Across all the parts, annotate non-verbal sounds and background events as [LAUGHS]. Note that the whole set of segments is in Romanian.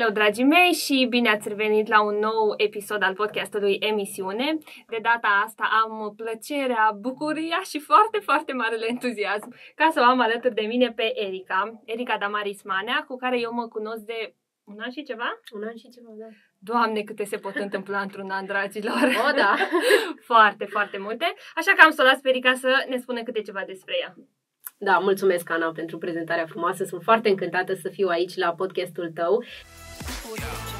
Hello, dragii mei, și bine ați revenit la un nou episod al podcastului Emisiune. De data asta am plăcerea, bucuria și foarte, foarte marele entuziasm ca să o am alături de mine pe Erica, Erica Damaris Manea, cu care eu mă cunosc de un an și ceva? Un an și ceva, da. Doamne, câte se pot întâmpla [LAUGHS] într-un an, dragilor! O, da! [LAUGHS] foarte, foarte multe. Așa că am să o las pe Erica să ne spună câte ceva despre ea. Da, mulțumesc, Ana, pentru prezentarea frumoasă. Sunt foarte încântată să fiu aici la podcastul tău. Audio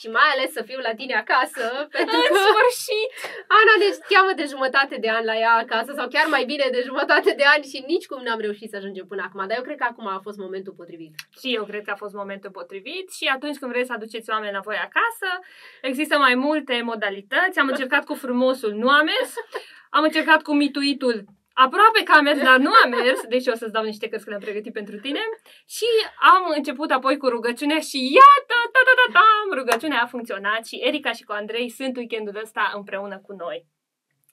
și mai ales să fiu la tine acasă, [LAUGHS] pentru că... În sfârșit! Ana ne cheamă de jumătate de ani la ea acasă, sau chiar mai bine de jumătate de ani și nici cum n-am reușit să ajungem până acum. Dar eu cred că acum a fost momentul potrivit. Și eu cred că a fost momentul potrivit și atunci când vreți să aduceți oameni la voi acasă, există mai multe modalități. Am încercat cu frumosul, nu am mers. Am încercat cu mituitul, Aproape că a mers, dar nu a mers, deci o să-ți dau niște cărți că le-am pregătit pentru tine. Și am început apoi cu rugăciunea și iată, ta, ta, ta, ta, rugăciunea a funcționat și Erica și cu Andrei sunt weekendul ăsta împreună cu noi.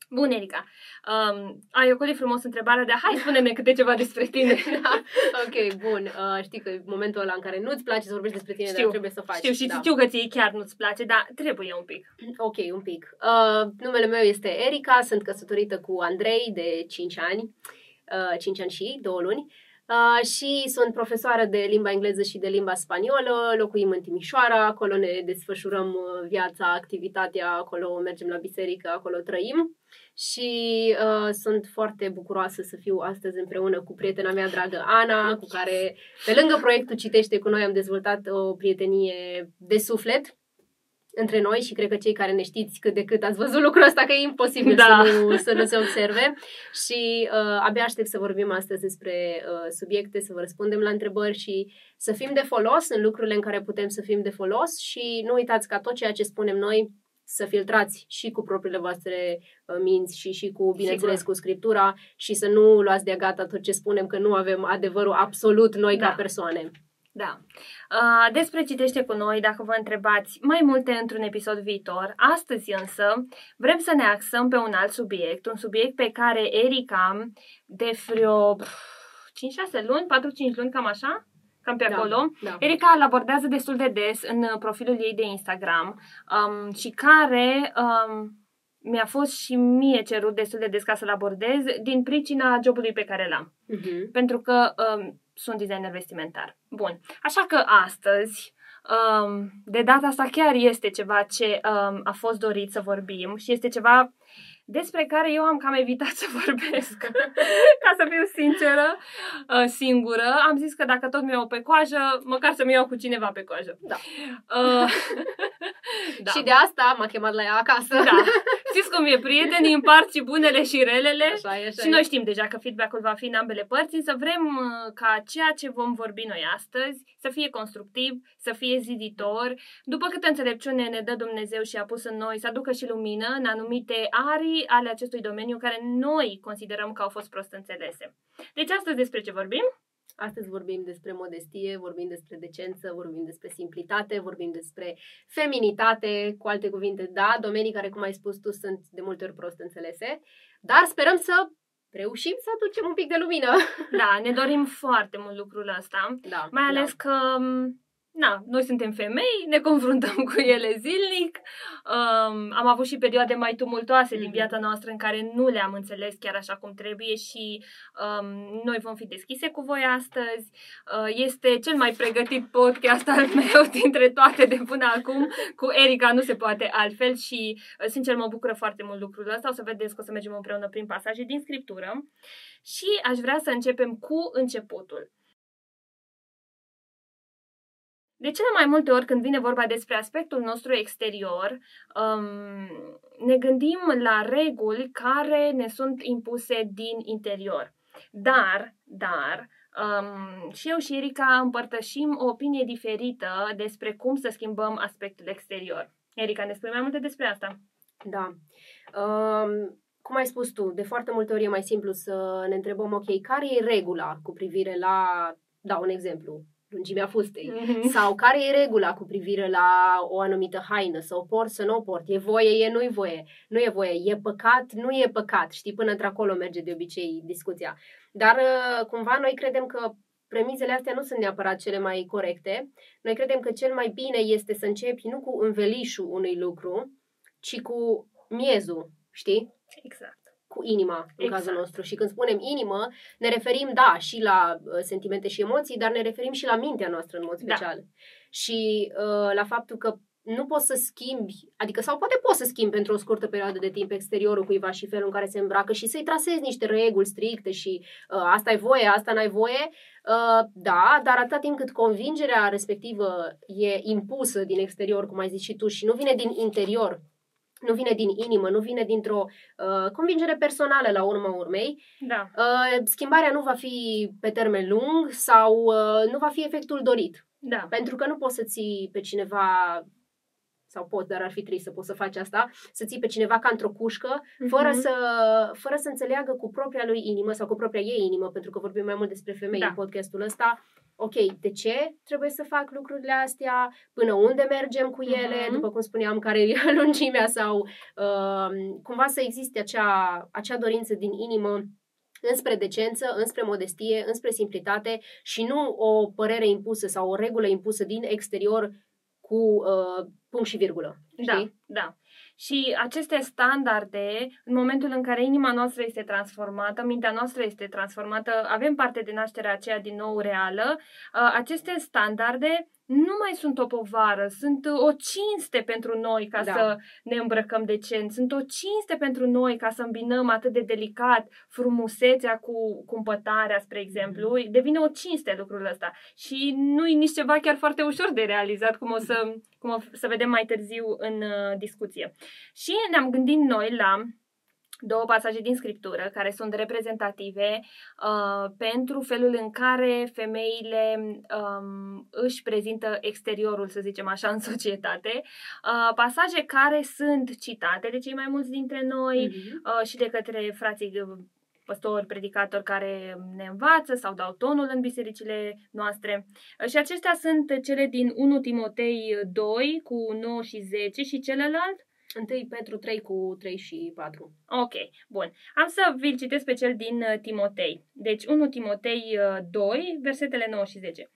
Bun, Erica, um, ai ocolit frumos întrebarea, dar hai spune-ne câte ceva despre tine. [LAUGHS] da, ok, bun. Uh, știi că momentul ăla în care nu-ți place să vorbești despre tine, știu, dar trebuie să faci. Știu și da. știu că ție chiar nu-ți place, dar trebuie un pic. [CLEARS THROAT] Ok, un pic. Uh, numele meu este Erica, sunt căsătorită cu Andrei de 5 ani, uh, 5 ani și 2 luni. Uh, și sunt profesoară de limba engleză și de limba spaniolă, locuim în Timișoara, acolo ne desfășurăm uh, viața, activitatea, acolo mergem la biserică, acolo trăim. Și uh, sunt foarte bucuroasă să fiu astăzi împreună cu prietena mea dragă Ana, cu care pe lângă proiectul Citește cu noi am dezvoltat o prietenie de suflet între noi și cred că cei care ne știți cât de cât ați văzut lucrul ăsta, că e imposibil da. să, nu, să nu se observe și uh, abia aștept să vorbim astăzi despre uh, subiecte, să vă răspundem la întrebări și să fim de folos în lucrurile în care putem să fim de folos și nu uitați ca tot ceea ce spunem noi să filtrați și cu propriile voastre uh, minți și și cu, bineînțeles, Sigur. cu scriptura și să nu luați de gata tot ce spunem, că nu avem adevărul absolut noi da. ca persoane. Da. Uh, despre Citește cu noi, dacă vă întrebați mai multe într-un episod viitor, astăzi însă vrem să ne axăm pe un alt subiect, un subiect pe care Erica de vreo 5-6 luni, 4-5 luni, cam așa, cam pe da, acolo. Da. Erica îl abordează destul de des în profilul ei de Instagram um, și care um, mi-a fost și mie cerut destul de des ca să-l abordez din pricina jobului pe care l-am. Uh-huh. Pentru că um, sunt designer vestimentar. Bun. Așa că astăzi, um, de data asta chiar este ceva ce um, a fost dorit să vorbim și este ceva despre care eu am cam evitat să [LAUGHS] vorbesc. Ca să fiu sinceră, uh, singură, am zis că dacă tot mi iau pe coajă, măcar să-mi iau cu cineva pe coajă. Da. Uh, [LAUGHS] [LAUGHS] da. Și de asta m-a chemat la ea acasă. Da. Știți cum e, prietenii împart și bunele și relele. Așa e, așa și noi știm deja că feedback-ul va fi în ambele părți, însă vrem uh, ca ceea ce vom vorbi noi astăzi să fie constructiv, să fie ziditor, după câtă înțelepciune ne dă Dumnezeu și a pus în noi, să aducă și lumină în anumite arii ale acestui domeniu care noi considerăm că au fost prost înțelese. Deci astăzi despre ce vorbim? Astăzi vorbim despre modestie, vorbim despre decență, vorbim despre simplitate, vorbim despre feminitate, cu alte cuvinte, da, domenii care, cum ai spus tu, sunt de multe ori prost înțelese, dar sperăm să reușim să aducem un pic de lumină. Da, ne dorim foarte mult lucrul ăsta, da, mai ales da. că na, noi suntem femei, ne confruntăm cu ele zilnic. Um, am avut și perioade mai tumultoase mm-hmm. din mhm. viața noastră în care nu le-am înțeles chiar așa cum trebuie și um, noi vom fi deschise cu voi astăzi. Uh, este cel mai pregătit podcast al [LAUGHS] meu dintre toate de până acum. Cu Erica nu se poate altfel și, uh, sincer, mă bucură foarte mult lucrul ăsta. O să vedeți că o să mergem împreună prin pasaje din scriptură. Și aș vrea să începem cu începutul. De cele mai multe ori când vine vorba despre aspectul nostru exterior, um, ne gândim la reguli care ne sunt impuse din interior. Dar, dar, um, și eu și Erica împărtășim o opinie diferită despre cum să schimbăm aspectul exterior. Erica, ne spui mai multe despre asta? Da. Um, cum ai spus tu, de foarte multe ori e mai simplu să ne întrebăm, ok, care e regula cu privire la, da, un exemplu, lungimea fustei, mm-hmm. sau care e regula cu privire la o anumită haină, să o port, să nu o port, e voie, e nu-i voie, nu e voie, e păcat, nu e păcat, știi, până într-acolo merge de obicei discuția. Dar uh, cumva noi credem că premizele astea nu sunt neapărat cele mai corecte. Noi credem că cel mai bine este să începi nu cu învelișul unui lucru, ci cu miezul, știi? Exact cu inima, în exact. cazul nostru. Și când spunem inimă, ne referim, da, și la uh, sentimente și emoții, dar ne referim și la mintea noastră în mod da. special. Da. Și uh, la faptul că nu poți să schimbi, adică sau poate poți să schimbi pentru o scurtă perioadă de timp exteriorul cuiva și felul în care se îmbracă și să-i trasezi niște reguli stricte și uh, asta ai voie, asta n-ai voie, uh, da, dar atâta timp cât convingerea respectivă e impusă din exterior, cum ai zis și tu, și nu vine din interior, nu vine din inimă, nu vine dintr-o uh, convingere personală la urma urmei, da. uh, schimbarea nu va fi pe termen lung sau uh, nu va fi efectul dorit. Da. Pentru că nu poți să ții pe cineva sau poți, dar ar fi trist să poți să faci asta, să ții pe cineva ca într-o cușcă, uh-huh. fără, să, fără să înțeleagă cu propria lui inimă sau cu propria ei inimă, pentru că vorbim mai mult despre femei da. în podcastul ăsta, ok, de ce trebuie să fac lucrurile astea, până unde mergem cu ele, uh-huh. după cum spuneam, care e [LAUGHS] lungimea sau uh, cumva să existe acea, acea dorință din inimă înspre decență, înspre modestie, înspre simplitate și nu o părere impusă sau o regulă impusă din exterior cu uh, punct și virgulă. Da, știi? Da, da. Și aceste standarde, în momentul în care inima noastră este transformată, mintea noastră este transformată, avem parte de nașterea aceea din nou reală, uh, aceste standarde nu mai sunt o povară, sunt o cinste pentru noi ca da. să ne îmbrăcăm decent, sunt o cinste pentru noi ca să îmbinăm atât de delicat frumusețea cu cumpătarea, spre exemplu. Mm. Devine o cinste lucrul ăsta și nu e nici ceva chiar foarte ușor de realizat, cum o să, cum o să vedem mai târziu în uh, discuție. Și ne-am gândit noi la două pasaje din scriptură care sunt reprezentative uh, pentru felul în care femeile um, își prezintă exteriorul, să zicem așa, în societate. Uh, pasaje care sunt citate de cei mai mulți dintre noi uh-huh. uh, și de către frații păstori, predicatori care ne învață sau dau tonul în bisericile noastre. Uh, și acestea sunt cele din 1 Timotei 2 cu 9 și 10 și celălalt 1 Petru 3 cu 3 și 4. Ok, bun. Am să vi-l citesc pe cel din uh, Timotei. Deci 1 Timotei 2, uh, versetele 9 și 10.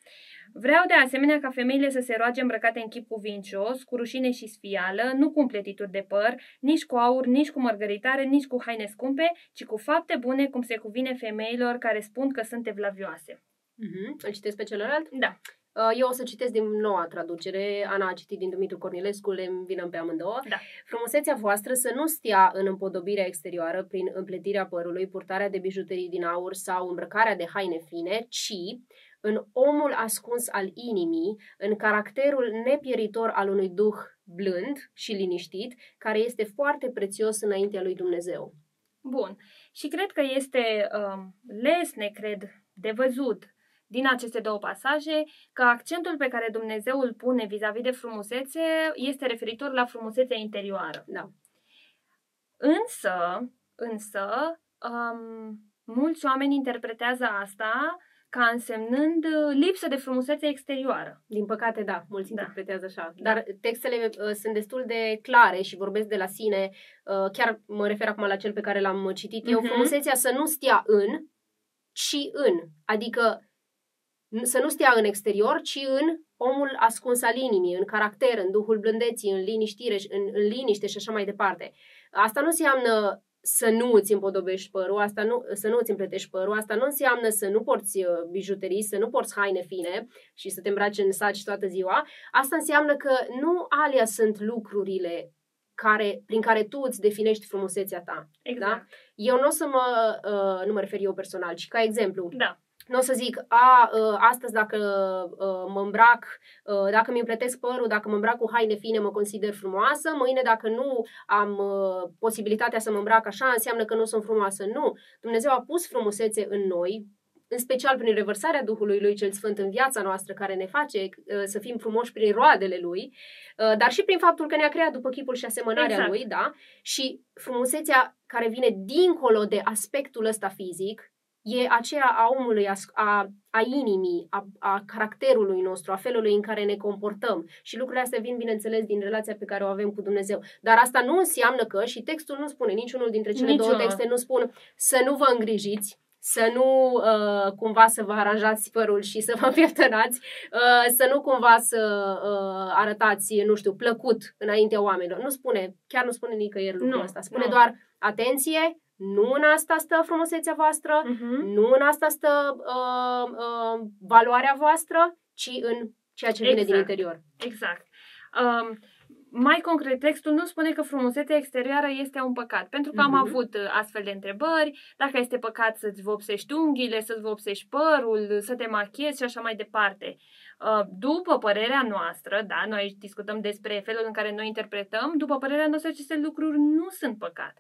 Vreau de asemenea ca femeile să se roage îmbrăcate în chip cuvincios, cu rușine și sfială, nu cu împletituri de păr, nici cu aur, nici cu mărgăritare, nici cu haine scumpe, ci cu fapte bune cum se cuvine femeilor care spun că sunt evlavioase. Mm-hmm. Îl citesc pe celălalt? Da. Uh, eu o să citesc din noua traducere. Ana a citit din Dumitru Cornilescu, le vină pe amândouă. Da. Frumusețea voastră să nu stea în împodobirea exterioară prin împletirea părului, purtarea de bijuterii din aur sau îmbrăcarea de haine fine, ci în omul ascuns al inimii, în caracterul nepieritor al unui duh blând și liniștit, care este foarte prețios înaintea lui Dumnezeu. Bun. Și cred că este um, lesne, cred, de văzut din aceste două pasaje că accentul pe care Dumnezeu îl pune vis-a-vis de frumusețe este referitor la frumusețea interioară. Da. Însă, însă, um, mulți oameni interpretează asta ca însemnând lipsă de frumusețe exterioară. Din păcate, da, mulți da. interpretează așa. Da. Dar textele uh, sunt destul de clare și vorbesc de la sine. Uh, chiar mă refer acum la cel pe care l-am citit eu. Uh-huh. Frumusețea să nu stea în, ci în. Adică să nu stea în exterior, ci în omul ascuns al inimii, în caracter, în duhul blândeții, în liniștire, în, în liniște și așa mai departe. Asta nu înseamnă să nu îți împodobești părul, asta nu, să nu îți împletești părul, asta nu înseamnă să nu porți uh, bijuterii, să nu porți haine fine și să te îmbraci în saci toată ziua. Asta înseamnă că nu alea sunt lucrurile care, prin care tu îți definești frumusețea ta. Exact. Da? Eu nu o să mă, uh, nu mă refer eu personal, ci ca exemplu. Da nu o să zic, a, ă, astăzi dacă ă, mă îmbrac, ă, dacă mi împletesc părul, dacă mă îmbrac cu haine fine, mă consider frumoasă, mâine dacă nu am posibilitatea să mă îmbrac așa, înseamnă că nu sunt frumoasă. Nu. Dumnezeu a pus frumusețe în noi, în special prin revărsarea Duhului Lui cel Sfânt în viața noastră, care ne face să fim frumoși prin roadele Lui, dar și prin faptul că ne-a creat după chipul și asemănarea exact. Lui, da? Și frumusețea care vine dincolo de aspectul ăsta fizic, e aceea a omului, a, a, a inimii, a, a caracterului nostru, a felului în care ne comportăm. Și lucrurile astea vin, bineînțeles, din relația pe care o avem cu Dumnezeu. Dar asta nu înseamnă că, și textul nu spune, niciunul dintre cele Niciunul. două texte nu spun să nu vă îngrijiți, să nu uh, cumva să vă aranjați părul și să vă [LAUGHS] pieptănați, uh, să nu cumva să uh, arătați, nu știu, plăcut înaintea oamenilor. Nu spune, chiar nu spune nicăieri lucrul Nu, ăsta. Spune nu. doar, atenție, nu în asta stă frumusețea voastră, Mhm. nu în asta stă uh, uh, valoarea voastră, ci în ceea ce vine din Exact. interior. Exact. Um, mai concret, textul nu spune că frumusețea exterioară este un păcat, pentru că am Mhm. avut uh, astfel de întrebări, dacă este păcat să-ți vopsești unghiile, să-ți vopsești părul, să te machiezi și așa mai departe. Uh, După părerea noastră, da, noi aici discutăm despre felul în care noi interpretăm, după părerea noastră aceste lucruri nu sunt păcat.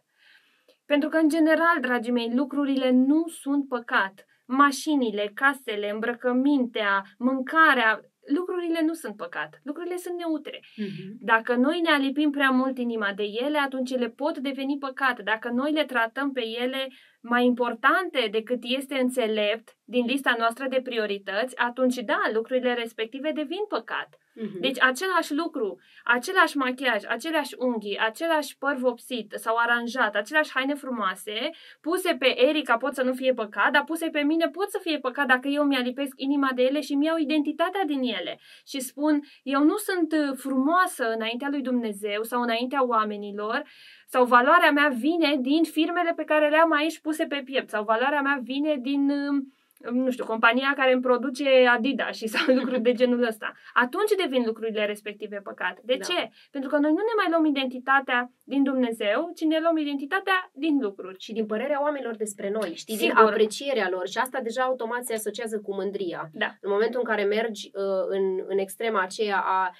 Pentru că, în general, dragii mei, lucrurile nu sunt păcat. Mașinile, casele, îmbrăcămintea, mâncarea, lucrurile nu sunt păcat. Lucrurile sunt neutre. Dacă noi ne alipim prea mult inima de ele, atunci ele pot deveni păcat. Dacă noi le tratăm pe ele mai importante decât este înțelept din lista noastră de priorități, atunci da, lucrurile respective devin păcat. Mhm. Deci același lucru, același machiaj, aceleași unghii, același păr vopsit sau aranjat, aceleași haine frumoase, puse pe Erica pot să nu fie păcat, dar puse pe mine pot să fie păcat dacă eu mi-alipesc inima de ele și mi-au identitatea din ele. Și spun, eu nu sunt uh, frumoasă înaintea lui Dumnezeu sau înaintea oamenilor, sau valoarea mea vine din firmele pe care le-am aici puse pe piept, sau valoarea mea vine din... uh, nu știu, compania care îmi produce Adidas și sau [LAUGHS] lucruri de genul ăsta. Atunci devin lucrurile respective păcat. De Da. ce? Pentru că noi nu ne mai luăm identitatea din Dumnezeu, ci ne luăm identitatea din lucruri. și din părerea oamenilor despre noi, știi, din Sigur. aprecierea lor și asta deja automat se asociază cu mândria. Da. În momentul în care mergi uh, în, în extrema aceea a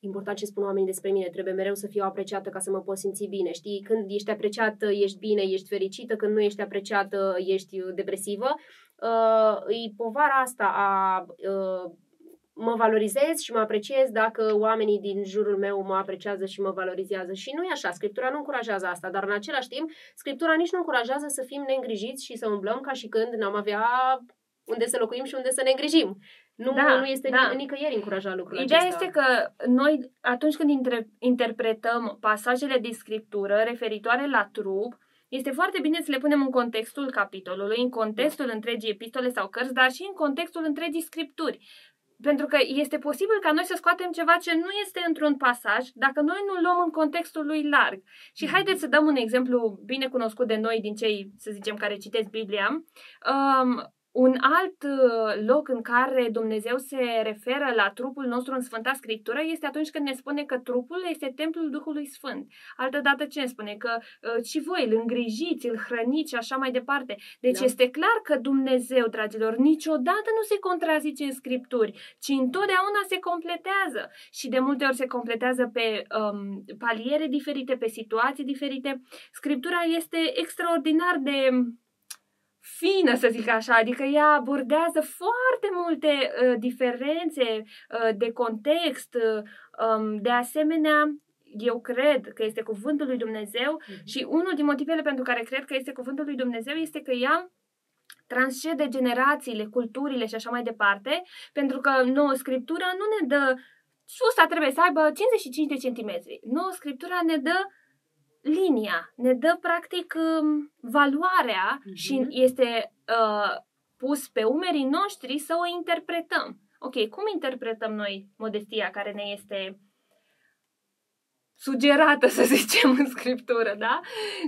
important ce spun oamenii despre mine, trebuie mereu să fiu apreciată ca să mă pot simți bine. Știi, când ești apreciată, ești bine, ești fericită, când nu ești apreciată, ești uh, depresivă. Uh, e povara asta a uh, mă valorizez și mă apreciez dacă oamenii din jurul meu mă apreciază și mă valorizează. Și nu e așa, Scriptura nu încurajează asta, dar în același timp, Scriptura nici nu încurajează să fim neîngrijiți și să umblăm ca și când n-am avea unde să locuim și unde să ne îngrijim. Nu, Da, nu este da. ni- nicăieri încurajat lucrul Ideea acesta. este că noi, atunci când intre- interpretăm pasajele din scriptură referitoare la trup, este foarte bine să le punem în contextul capitolului, în contextul întregii epistole sau cărți, dar și în contextul întregii scripturi. Pentru că este posibil ca noi să scoatem ceva ce nu este într-un pasaj dacă noi nu luăm în contextul lui larg. Și haideți să dăm un exemplu bine cunoscut de noi din cei, să zicem, care citesc Biblia. Um, un alt uh, loc în care Dumnezeu se referă la trupul nostru în Sfânta Scriptură este atunci când ne spune că trupul este templul Duhului Sfânt. Altădată ce ne spune? Că uh, și voi îl îngrijiți, îl hrăniți și așa mai departe. Deci Da. este clar că Dumnezeu, dragilor, niciodată nu se contrazice în Scripturi, ci întotdeauna se completează. Și de multe ori se completează pe um, paliere diferite, pe situații diferite. Scriptura este extraordinar de fină, să zic așa, adică ea abordează foarte multe uh, diferențe uh, de context. Uh, um, de asemenea, eu cred că este cuvântul lui Dumnezeu Mhm. și unul din motivele pentru care cred că este cuvântul lui Dumnezeu este că ea transcede generațiile, culturile și așa mai departe, pentru că nouă Scriptura nu ne dă susa trebuie să aibă 55 de centimetri. Nouă Scriptura ne dă linia, ne dă practic um, valoarea Mhm. și este uh, pus pe umerii noștri să o interpretăm. Ok, cum interpretăm noi modestia care ne este sugerată, [LAUGHS] să zicem, în scriptură, da?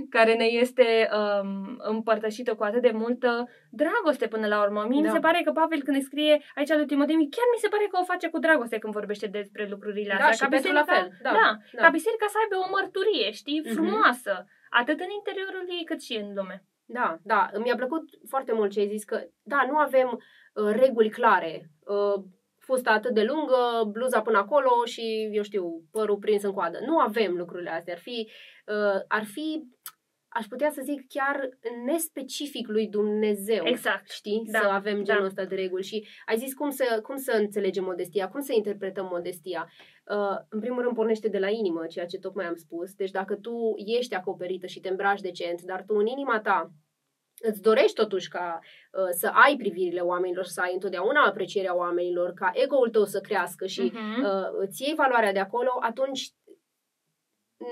Care ne este um, împărtășită cu atât de multă dragoste până la urmă. Mie Da. mi se pare că Pavel când îi scrie aici lui Timotei, chiar mi se pare că o face cu dragoste când vorbește despre lucrurile Da, astea. și Petru la fel. Da, da, da. ca biserica să aibă o mărturie, știi, Mhm. frumoasă, atât în interiorul ei cât și în lume. Da, da, mi-a plăcut foarte mult ce ai zis că, da, nu avem uh, reguli clare. Uh, fusta atât de lungă, bluza până acolo și, eu știu, părul prins în coadă. Nu avem lucrurile astea. Ar fi, uh, ar fi aș putea să zic chiar nespecific lui Dumnezeu. Exact. Știi? Da, Să avem genul da. ăsta de reguli. Și ai zis cum să, cum să înțelegem modestia, cum să interpretăm modestia. Uh, în primul rând pornește de la inimă, ceea ce tocmai am spus. Deci dacă tu ești acoperită și te îmbraci decent, dar tu în inima ta îți dorești totuși ca uh, să ai privirile oamenilor, să ai întotdeauna aprecierea oamenilor, ca ego-ul tău să crească și uh-huh. uh, îți iei valoarea de acolo, atunci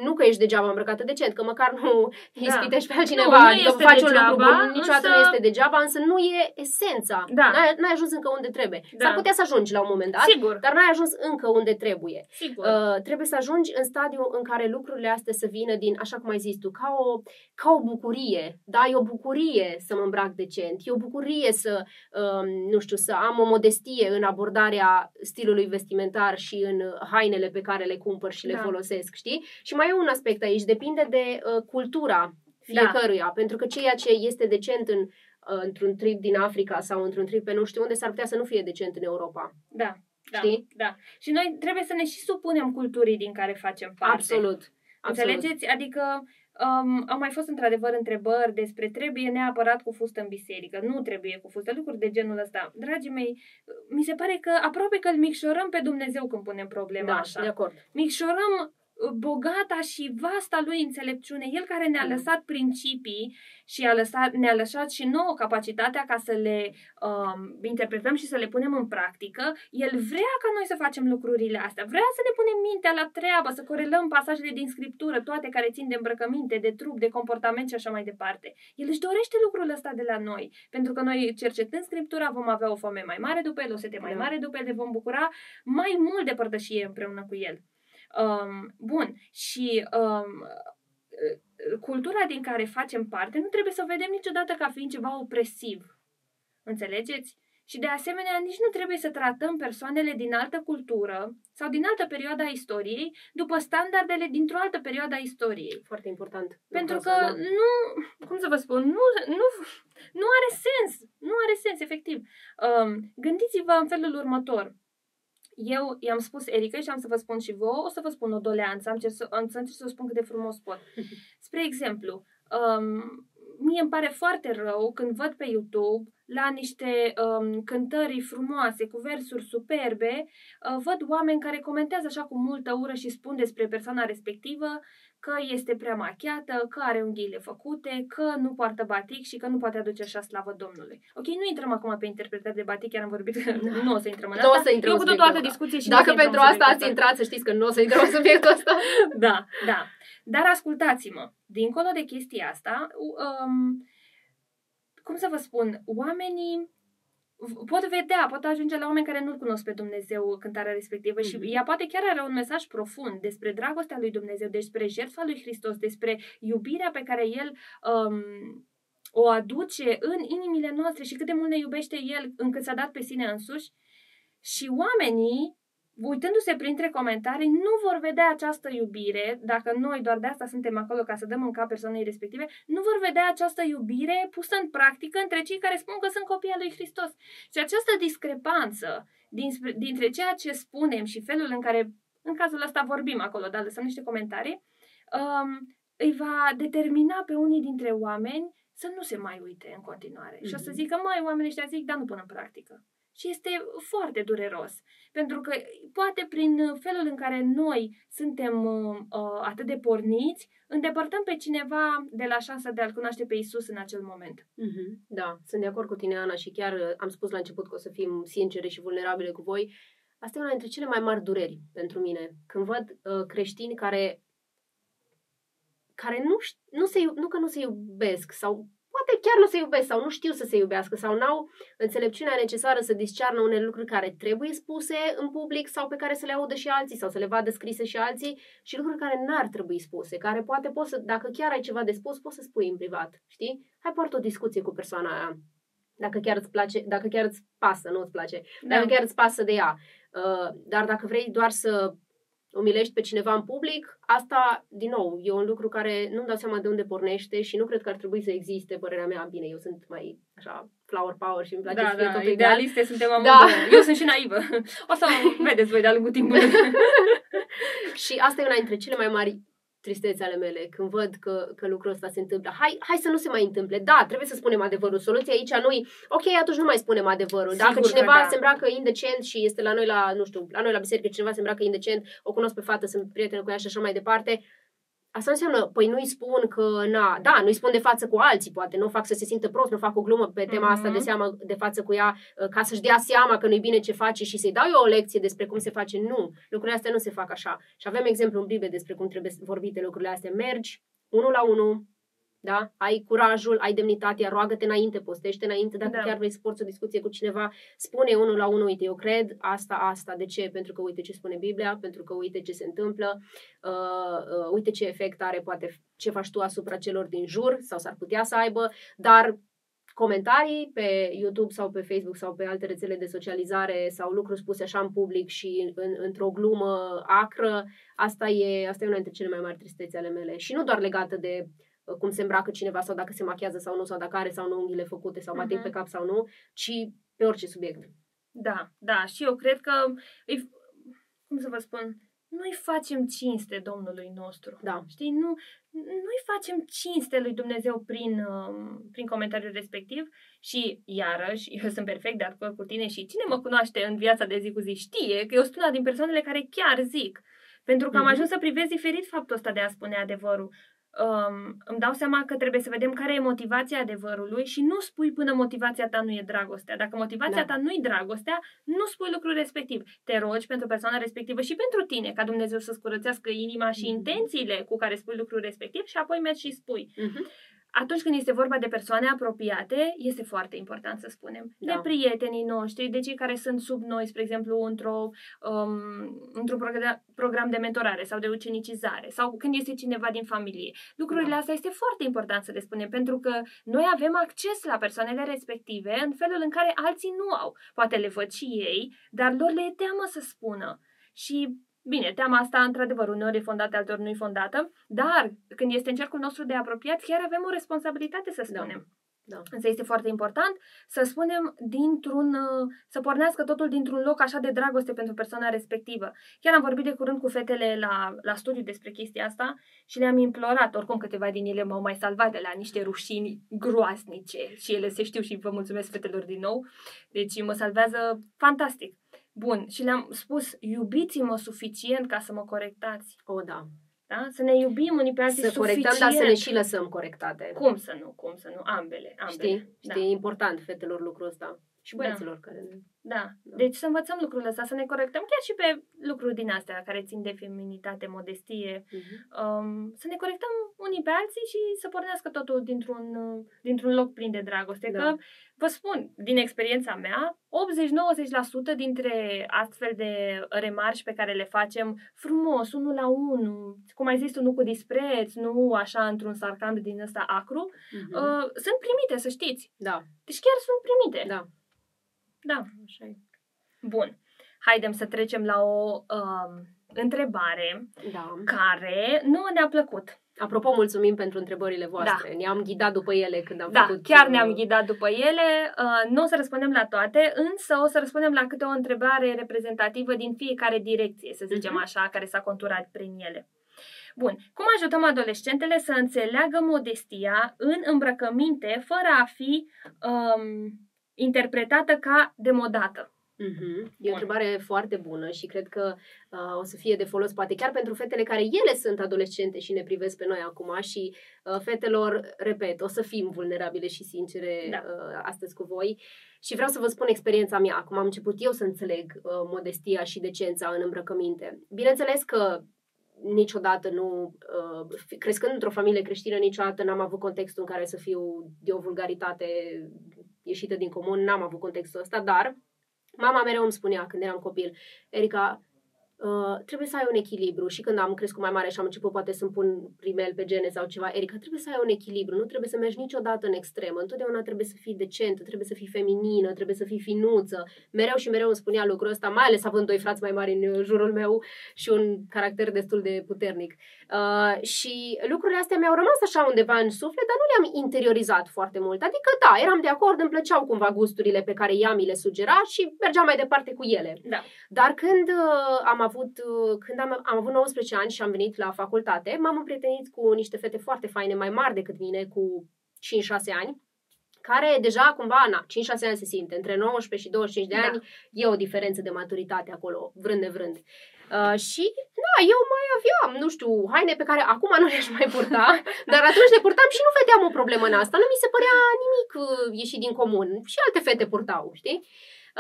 nu că ești degeaba îmbrăcată decent, că măcar nu da. ispitești pe altcineva, nu, nu adică faci degeaba, un lucru bun, niciodată însă... nu este degeaba, însă nu e esența. Da. N-ai, n-ai ajuns încă unde trebuie. Da. S-ar putea să ajungi la un moment dat, Sigur. dar n-ai ajuns încă unde trebuie. Sigur. Uh, trebuie să ajungi în stadiul în care lucrurile astea să vină din, așa cum ai zis tu, ca o, ca o bucurie. Da, e o bucurie să mă îmbrac decent, e o bucurie să, uh, nu știu, să am o modestie în abordarea stilului vestimentar și în hainele pe care le cumpăr și le da. folosesc, știi? Și mai e un aspect aici, depinde de uh, cultura fiecăruia, da. pentru că ceea ce este decent în, uh, într-un trip din Africa sau într-un trip pe nu știu unde, s-ar putea să nu fie decent în Europa. Da. Da, Știi? da. Și noi trebuie să ne și supunem culturii din care facem parte. Absolut. Înțelegeți? Adică um, au mai fost într-adevăr întrebări despre trebuie neapărat cu fustă în biserică, nu trebuie cu fustă, lucruri de genul ăsta. Dragii mei, mi se pare că aproape că îl micșorăm pe Dumnezeu când punem problema da, așa. de acord. Micșorăm bogata și vasta lui înțelepciune, el care ne-a mm. lăsat principii și a lăsat, ne-a lăsat și nouă capacitatea ca să le um, interpretăm și să le punem în practică, el vrea ca noi să facem lucrurile astea, vrea să ne punem mintea la treabă, să corelăm pasajele din scriptură, toate care țin de îmbrăcăminte, de trup, de comportament și așa mai departe. El își dorește lucrul ăsta de la noi, pentru că noi cercetând scriptura vom avea o foame mai mare după el, o sete mai da. mare după el, ne vom bucura mai mult de părtășie împreună cu el. Um, bun, și um, cultura din care facem parte nu trebuie să o vedem niciodată ca fiind ceva opresiv. Înțelegeți? Și de asemenea, nici nu trebuie să tratăm persoanele din altă cultură sau din altă perioadă a istoriei după standardele dintr-o altă perioadă a istoriei. Foarte important. Pentru că da. nu, cum să vă spun, nu, nu, nu are sens. Nu are sens, efectiv. Um, gândiți-vă în felul următor eu i-am spus Erica și am să vă spun și vouă, o să vă spun o doleanță, am, să, am să încerc să spun cât de frumos pot. [LAUGHS] Spre exemplu, um, mie îmi pare foarte rău când văd pe YouTube la niște um, cântări frumoase, cu versuri superbe, uh, văd oameni care comentează așa cu multă ură și spun despre persoana respectivă că este prea machiată, că are unghiile făcute, că nu poartă batic și că nu poate aduce așa slavă Domnului. Ok, nu intrăm acum pe interpretări de batic, chiar am vorbit că da. nu o să intrăm în asta. Nu o să intrăm Eu cu toată altă discuție și Dacă pentru asta ați intrat, să știți că nu o să intrăm în subiectul ăsta. [LAUGHS] da, da. Dar ascultați-mă, dincolo de chestia asta, um, cum să vă spun, oamenii pot vedea, pot ajunge la oameni care nu-L cunosc pe Dumnezeu cântarea respectivă mm-hmm. și mhm. ea poate chiar are un mesaj profund despre dragostea lui Dumnezeu, despre jertfa lui Hristos, despre iubirea pe care El um, o aduce în inimile noastre și cât de mult ne iubește El încât s-a dat pe sine însuși. Și oamenii uitându-se printre comentarii, nu vor vedea această iubire, dacă noi doar de asta suntem acolo ca să dăm în cap persoanei respective, nu vor vedea această iubire pusă în practică între cei care spun că sunt copii al lui Hristos. Și această discrepanță dintre ceea ce spunem și felul în care, în cazul ăsta, vorbim acolo, dar lăsăm niște comentarii, um, îi va determina pe unii dintre oameni să nu se mai uite în continuare. Mm-hmm. Și o să mhm. zică, mai oamenii ăștia zic, dar nu pun în practică. Și este foarte dureros. Pentru că poate prin felul în care noi suntem uh, uh, atât de porniți, îndepărtăm pe cineva de la șansa de a-L cunoaște pe Isus în acel moment. Mm-hmm. Da, sunt de acord cu tine, Ana, și chiar uh, am spus la început că o să fim sincere și vulnerabile cu voi. Asta e una dintre cele mai mari dureri pentru mine. Când văd uh, creștini care care nu, nu, se, nu că nu se iubesc sau poate chiar nu se iubesc sau nu știu să se iubească sau n-au înțelepciunea necesară să discearnă unele lucruri care trebuie spuse în public sau pe care să le audă și alții sau să le vadă scrise și alții și lucruri care n-ar trebui spuse, care poate poți să, dacă chiar ai ceva de spus, poți să spui în privat, știi? Hai poartă o discuție cu persoana aia. Dacă chiar îți place, dacă chiar îți pasă, nu îți place, da. dacă chiar îți pasă de ea. Uh, dar dacă vrei doar să umilești pe cineva în public, asta, din nou, e un lucru care nu-mi dau seama de unde pornește și nu cred că ar trebui să existe, părerea mea. Bine, eu sunt mai, așa, flower power și îmi place da, să fie da, totul idealiste ideal. suntem amândouă. Da. Eu sunt și naivă. [LAUGHS] O să vedeți voi de-a lungul timpului. [LAUGHS] [LAUGHS] și asta e una dintre cele mai mari tristețe ale mele când văd că, că lucrul ăsta se întâmplă. Hai, hai să nu se mai întâmple. Da, trebuie să spunem adevărul. Soluția aici nu Ok, atunci nu mai spunem adevărul. Sigur Dacă cineva da. se îmbracă indecent și este la noi la, nu știu, la noi la biserică, cineva se îmbracă indecent, o cunosc pe fată, sunt prietenă cu ea și așa mai departe, Asta înseamnă, păi nu-i spun că, na, da, nu-i spun de față cu alții, poate, nu o fac să se simtă prost, nu fac o glumă pe tema mm-hmm. asta de, seama, de față cu ea, uh, ca să-și dea seama că nu-i bine ce face și să-i dau eu o lecție despre cum se face. Nu, lucrurile astea nu se fac așa. Și avem exemplu în Biblie despre cum trebuie vorbite lucrurile astea. Mergi, unul la unul, da? Ai curajul, ai demnitatea, roagă-te înainte, postește înainte, dacă da. chiar vrei să porți o discuție cu cineva, spune unul la unul, uite, eu cred asta, asta, de ce? Pentru că uite ce spune Biblia, pentru că uite ce se întâmplă, uh, uh, uite ce efect are, poate ce faci tu asupra celor din jur, sau s-ar putea să aibă, dar comentarii pe YouTube sau pe Facebook sau pe alte rețele de socializare sau lucruri spuse așa în public și în, într-o glumă acră, asta e, asta e una dintre cele mai mari tristețe ale mele. Și nu doar legată de cum se îmbracă cineva sau dacă se machează sau nu, sau dacă are sau nu unghiile făcute sau uh-huh. pe cap sau nu, ci pe orice subiect. Da, da, și eu cred că, îi, cum să vă spun, nu-i facem cinste Domnului nostru. Da. Știi, nu, nu-i facem cinste lui Dumnezeu prin, uh, prin comentariul respectiv și, iarăși, eu sunt perfect de acord cu tine și cine mă cunoaște în viața de zi cu zi știe că eu sunt una din persoanele care chiar zic. Pentru că am mhm. ajuns să privesc diferit faptul ăsta de a spune adevărul um, îmi dau seama că trebuie să vedem care e motivația adevărului și nu spui până motivația ta nu e dragostea. Dacă motivația da. ta nu e dragostea, nu spui lucrul respectiv. Te rogi pentru persoana respectivă și pentru tine, ca Dumnezeu să-ți curățească inima și mm-hmm. intențiile cu care spui lucrul respectiv și apoi mergi și spui. Mm-hmm atunci când este vorba de persoane apropiate, este foarte important să spunem. Da. De prietenii noștri, de cei care sunt sub noi, spre exemplu, într-o, um, într-un program de mentorare sau de ucenicizare, sau când este cineva din familie. Lucrurile da. astea este foarte important să le spunem, pentru că noi avem acces la persoanele respective în felul în care alții nu au. Poate le văd și ei, dar lor le e teamă să spună. Și Bine, teama asta, într-adevăr, uneori e fondată, altor nu e fondată, dar când este în cercul nostru de apropiat, chiar avem o responsabilitate să da. spunem. Da. Da. Însă este foarte important să spunem dintr-un, să pornească totul dintr-un loc așa de dragoste pentru persoana respectivă. Chiar am vorbit de curând cu fetele la, la studiu despre chestia asta și le-am implorat, oricum câteva din ele m-au mai salvat de la niște rușini groasnice și ele se știu și vă mulțumesc fetelor din nou. Deci mă salvează fantastic. Bun, și le-am spus, iubiți-mă suficient ca să mă corectați. O, da. Da? Să ne iubim unii pe alții să suficient. corectăm, dar să ne și lăsăm corectate. Cum să nu, cum să nu, ambele. ambele. Știi? Da. Știi, e important fetelor lucrul ăsta. Și da. băieților da. care ne... Da. da. Deci să învățăm lucrurile astea, să ne corectăm chiar și pe lucruri din astea care țin de feminitate, modestie. Uh-huh. Um, să ne corectăm unii pe alții și să pornească totul dintr-un, dintr-un loc plin de dragoste. Da. Că, vă spun, din experiența mea, 80-90% dintre astfel de remarci pe care le facem frumos, unul la unul, cum ai zis tu, nu cu dispreț, nu așa într-un sarcand din ăsta acru, uh-huh. uh, sunt primite, să știți. Da. Deci chiar sunt primite. Da. Da, așa e. Bun. Haidem să trecem la o uh, întrebare da. care nu ne-a plăcut. Apropo, mulțumim pentru întrebările voastre. Da. Ne-am ghidat după ele când am da, făcut... chiar uh, ne-am ghidat după ele. Uh, nu o să răspundem la toate, însă o să răspundem la câte o întrebare reprezentativă din fiecare direcție, să zicem uh-huh. așa, care s-a conturat prin ele. Bun. Cum ajutăm adolescentele să înțeleagă modestia în îmbrăcăminte fără a fi um, interpretată ca demodată? Mm-hmm. E o întrebare foarte bună și cred că uh, o să fie de folos poate chiar pentru fetele care ele sunt adolescente și ne privesc pe noi acum și uh, fetelor, repet, o să fim vulnerabile și sincere da. uh, astăzi cu voi și vreau să vă spun experiența mea, cum am început eu să înțeleg uh, modestia și decența în îmbrăcăminte. Bineînțeles că niciodată nu, uh, crescând într-o familie creștină, niciodată n-am avut contextul în care să fiu de o vulgaritate ieșită din comun, n-am avut contextul ăsta, dar Mama mereu îmi spunea când eram copil, Erica, Uh, trebuie să ai un echilibru și când am crescut mai mare și am început poate să-mi pun rimel pe gene sau ceva, Erica, trebuie să ai un echilibru, nu trebuie să mergi niciodată în extremă, întotdeauna trebuie să fii decentă, trebuie să fii feminină, trebuie să fii finuță. Mereu și mereu îmi spunea lucrul ăsta, mai ales având doi frați mai mari în jurul meu și un caracter destul de puternic. Uh, și lucrurile astea mi-au rămas așa undeva în suflet, dar nu le-am interiorizat foarte mult. Adică da, eram de acord, îmi plăceau cumva gusturile pe care ea mi le sugera și mergeam mai departe cu ele. Da. Dar când uh, am avut, uh, când am, am avut 19 ani și am venit la facultate, m-am împrietenit cu niște fete foarte faine, mai mari decât mine, cu 5-6 ani, care deja cumva, na, 5-6 ani se simte, între 19 și 25 de da. ani e o diferență de maturitate acolo, vrând nevrând. Uh, și, da, eu mai aveam, nu știu, haine pe care acum nu le-aș mai purta, [LAUGHS] dar atunci le purtam și nu vedeam o problemă în asta. Nu mi se părea nimic uh, ieșit din comun. Și alte fete purtau, știi?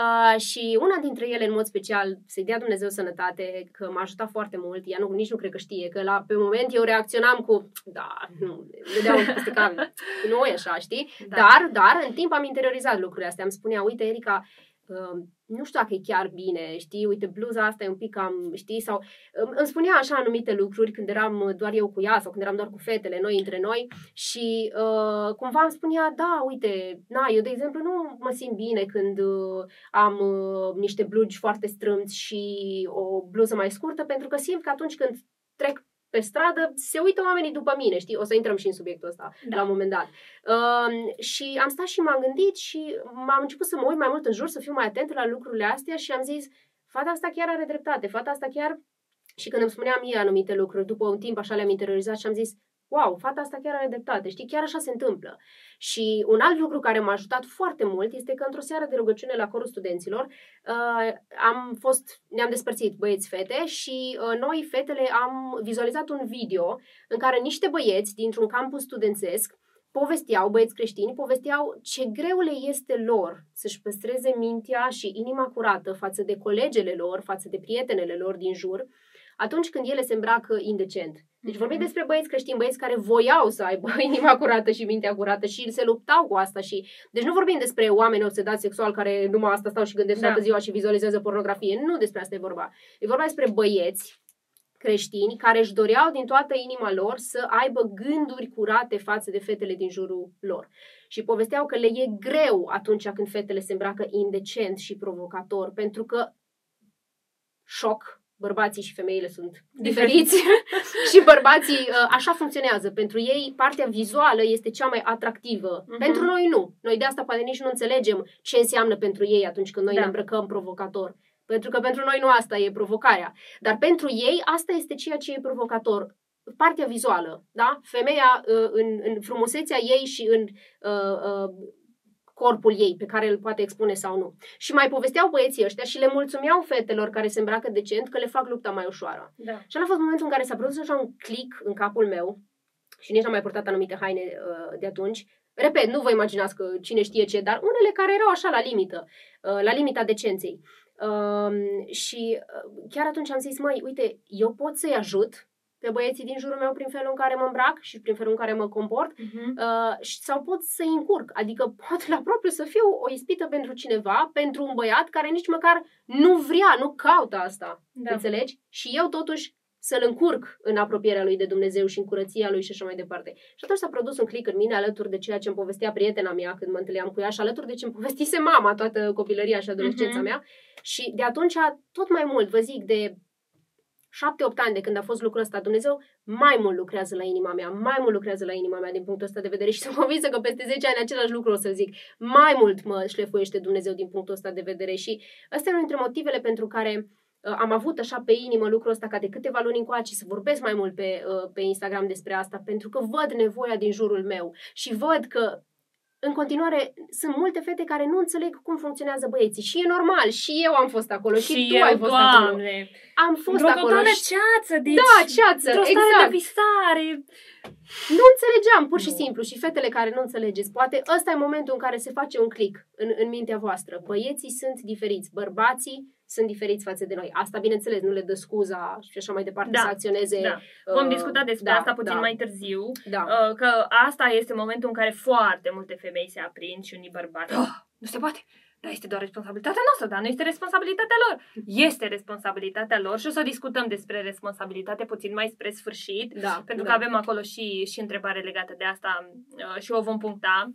Uh, și una dintre ele, în mod special, să-i dea Dumnezeu sănătate, că m-a ajutat foarte mult, ea nu, nici nu cred că știe, că la, pe moment eu reacționam cu, da, nu, vedeam peste cap, nu e așa, știi? Da. Dar, dar, în timp am interiorizat lucrurile astea, îmi spunea, uite, Erica, uh, nu știu dacă e chiar bine, știi, uite, bluza asta e un pic cam, știi, sau îmi spunea așa anumite lucruri când eram doar eu cu ea sau când eram doar cu fetele, noi între noi și uh, cumva îmi spunea, da, uite, na, eu de exemplu nu mă simt bine când uh, am uh, niște blugi foarte strâmți și o bluză mai scurtă pentru că simt că atunci când trec pe stradă, se uită oamenii după mine, știi? O să intrăm și în subiectul ăsta da. la un moment dat. Uh, și am stat și m-am gândit și m-am început să mă uit mai mult în jur, să fiu mai atent la lucrurile astea și am zis, fata asta chiar are dreptate, fata asta chiar... Și când îmi spunea mie anumite lucruri, după un timp așa le-am interiorizat și am zis, wow, fata asta chiar are dreptate, știi, chiar așa se întâmplă. Și un alt lucru care m-a ajutat foarte mult este că într-o seară de rugăciune la corul studenților uh, am fost, ne-am despărțit băieți-fete și uh, noi, fetele, am vizualizat un video în care niște băieți dintr-un campus studențesc povesteau, băieți creștini, povesteau ce greu le este lor să-și păstreze mintea și inima curată față de colegele lor, față de prietenele lor din jur, atunci când ele se îmbracă indecent. Deci mhm. vorbim despre băieți creștini, băieți care voiau să aibă [LAUGHS] inima curată și mintea curată și se luptau cu asta. și Deci nu vorbim despre oameni obsedați sexual care numai asta stau și gândesc da. toată ziua și vizualizează pornografie. Nu despre asta e vorba. E vorba despre băieți creștini care își doreau din toată inima lor să aibă gânduri curate față de fetele din jurul lor. Și povesteau că le e greu atunci când fetele se îmbracă indecent și provocator, pentru că șoc, bărbații și femeile sunt diferiți [LAUGHS] și bărbații uh, așa funcționează. Pentru ei partea vizuală este cea mai atractivă. Uh-huh. Pentru noi nu. Noi de asta poate nici nu înțelegem ce înseamnă pentru ei atunci când noi da. ne îmbrăcăm provocator. Pentru că pentru noi nu asta e provocarea. Dar pentru ei asta este ceea ce e provocator. Partea vizuală, da? Femeia uh, în, în frumusețea ei și în uh, uh, corpul ei pe care îl poate expune sau nu. Și mai povesteau băieții ăștia și le mulțumeau fetelor care se îmbracă decent că le fac lupta mai ușoară. Da. Și a fost momentul în care s-a produs așa un click în capul meu și nici n-am mai purtat anumite haine uh, de atunci. Repet, nu vă imaginați că cine știe ce, dar unele care erau așa la limită, uh, la limita decenței. Uh, și uh, chiar atunci am zis, măi, uite, eu pot să-i ajut pe băieții din jurul meu prin felul în care mă îmbrac și prin felul în care mă comport uh-huh. uh, sau pot să încurc. Adică pot la propriu să fiu o ispită pentru cineva, pentru un băiat care nici măcar nu vrea, nu caută asta. Da. Înțelegi? Și eu totuși să-l încurc în apropierea lui de Dumnezeu și în curăția lui și așa mai departe. Și atunci s-a produs un click în mine alături de ceea ce îmi povestea prietena mea când mă întâlneam cu ea și alături de ce îmi povestise mama toată copilăria și adolescența uh-huh. mea. Și de atunci, tot mai mult, vă zic, de șapte-opt ani de când a fost lucrul ăsta, Dumnezeu mai mult lucrează la inima mea, mai mult lucrează la inima mea din punctul ăsta de vedere și [LAUGHS] sunt convinsă că peste 10 ani același lucru o să zic. Mai mult mă șlefuiește Dumnezeu din punctul ăsta de vedere și ăsta e unul dintre motivele pentru care uh, am avut așa pe inimă lucrul ăsta ca de câteva luni încoace să vorbesc mai mult pe, uh, pe Instagram despre asta, pentru că văd nevoia din jurul meu și văd că în continuare, sunt multe fete care nu înțeleg cum funcționează băieții. Și e normal, și eu am fost acolo, și, și tu eu, ai fost doamne. acolo. Am fost Într-o acolo. Și... ceață, deci, da, ceață, într-o exact. stare de visare. Nu înțelegeam, pur și simplu. Și fetele care nu înțelegeți, poate ăsta e momentul în care se face un click în, în mintea voastră. Băieții sunt diferiți, bărbații sunt diferiți față de noi. Asta, bineînțeles, nu le dă scuza și așa mai departe da, să acționeze. Da. Vom uh, discuta despre da, asta puțin da. mai târziu, da. uh, că asta este momentul în care foarte multe femei se aprind și unii bărbați. Oh, nu se poate! Dar este doar responsabilitatea noastră, dar nu este responsabilitatea lor. Este responsabilitatea lor și o să discutăm despre responsabilitate puțin mai spre sfârșit, da, pentru da. că avem acolo și, și întrebare legată de asta uh, și o vom puncta.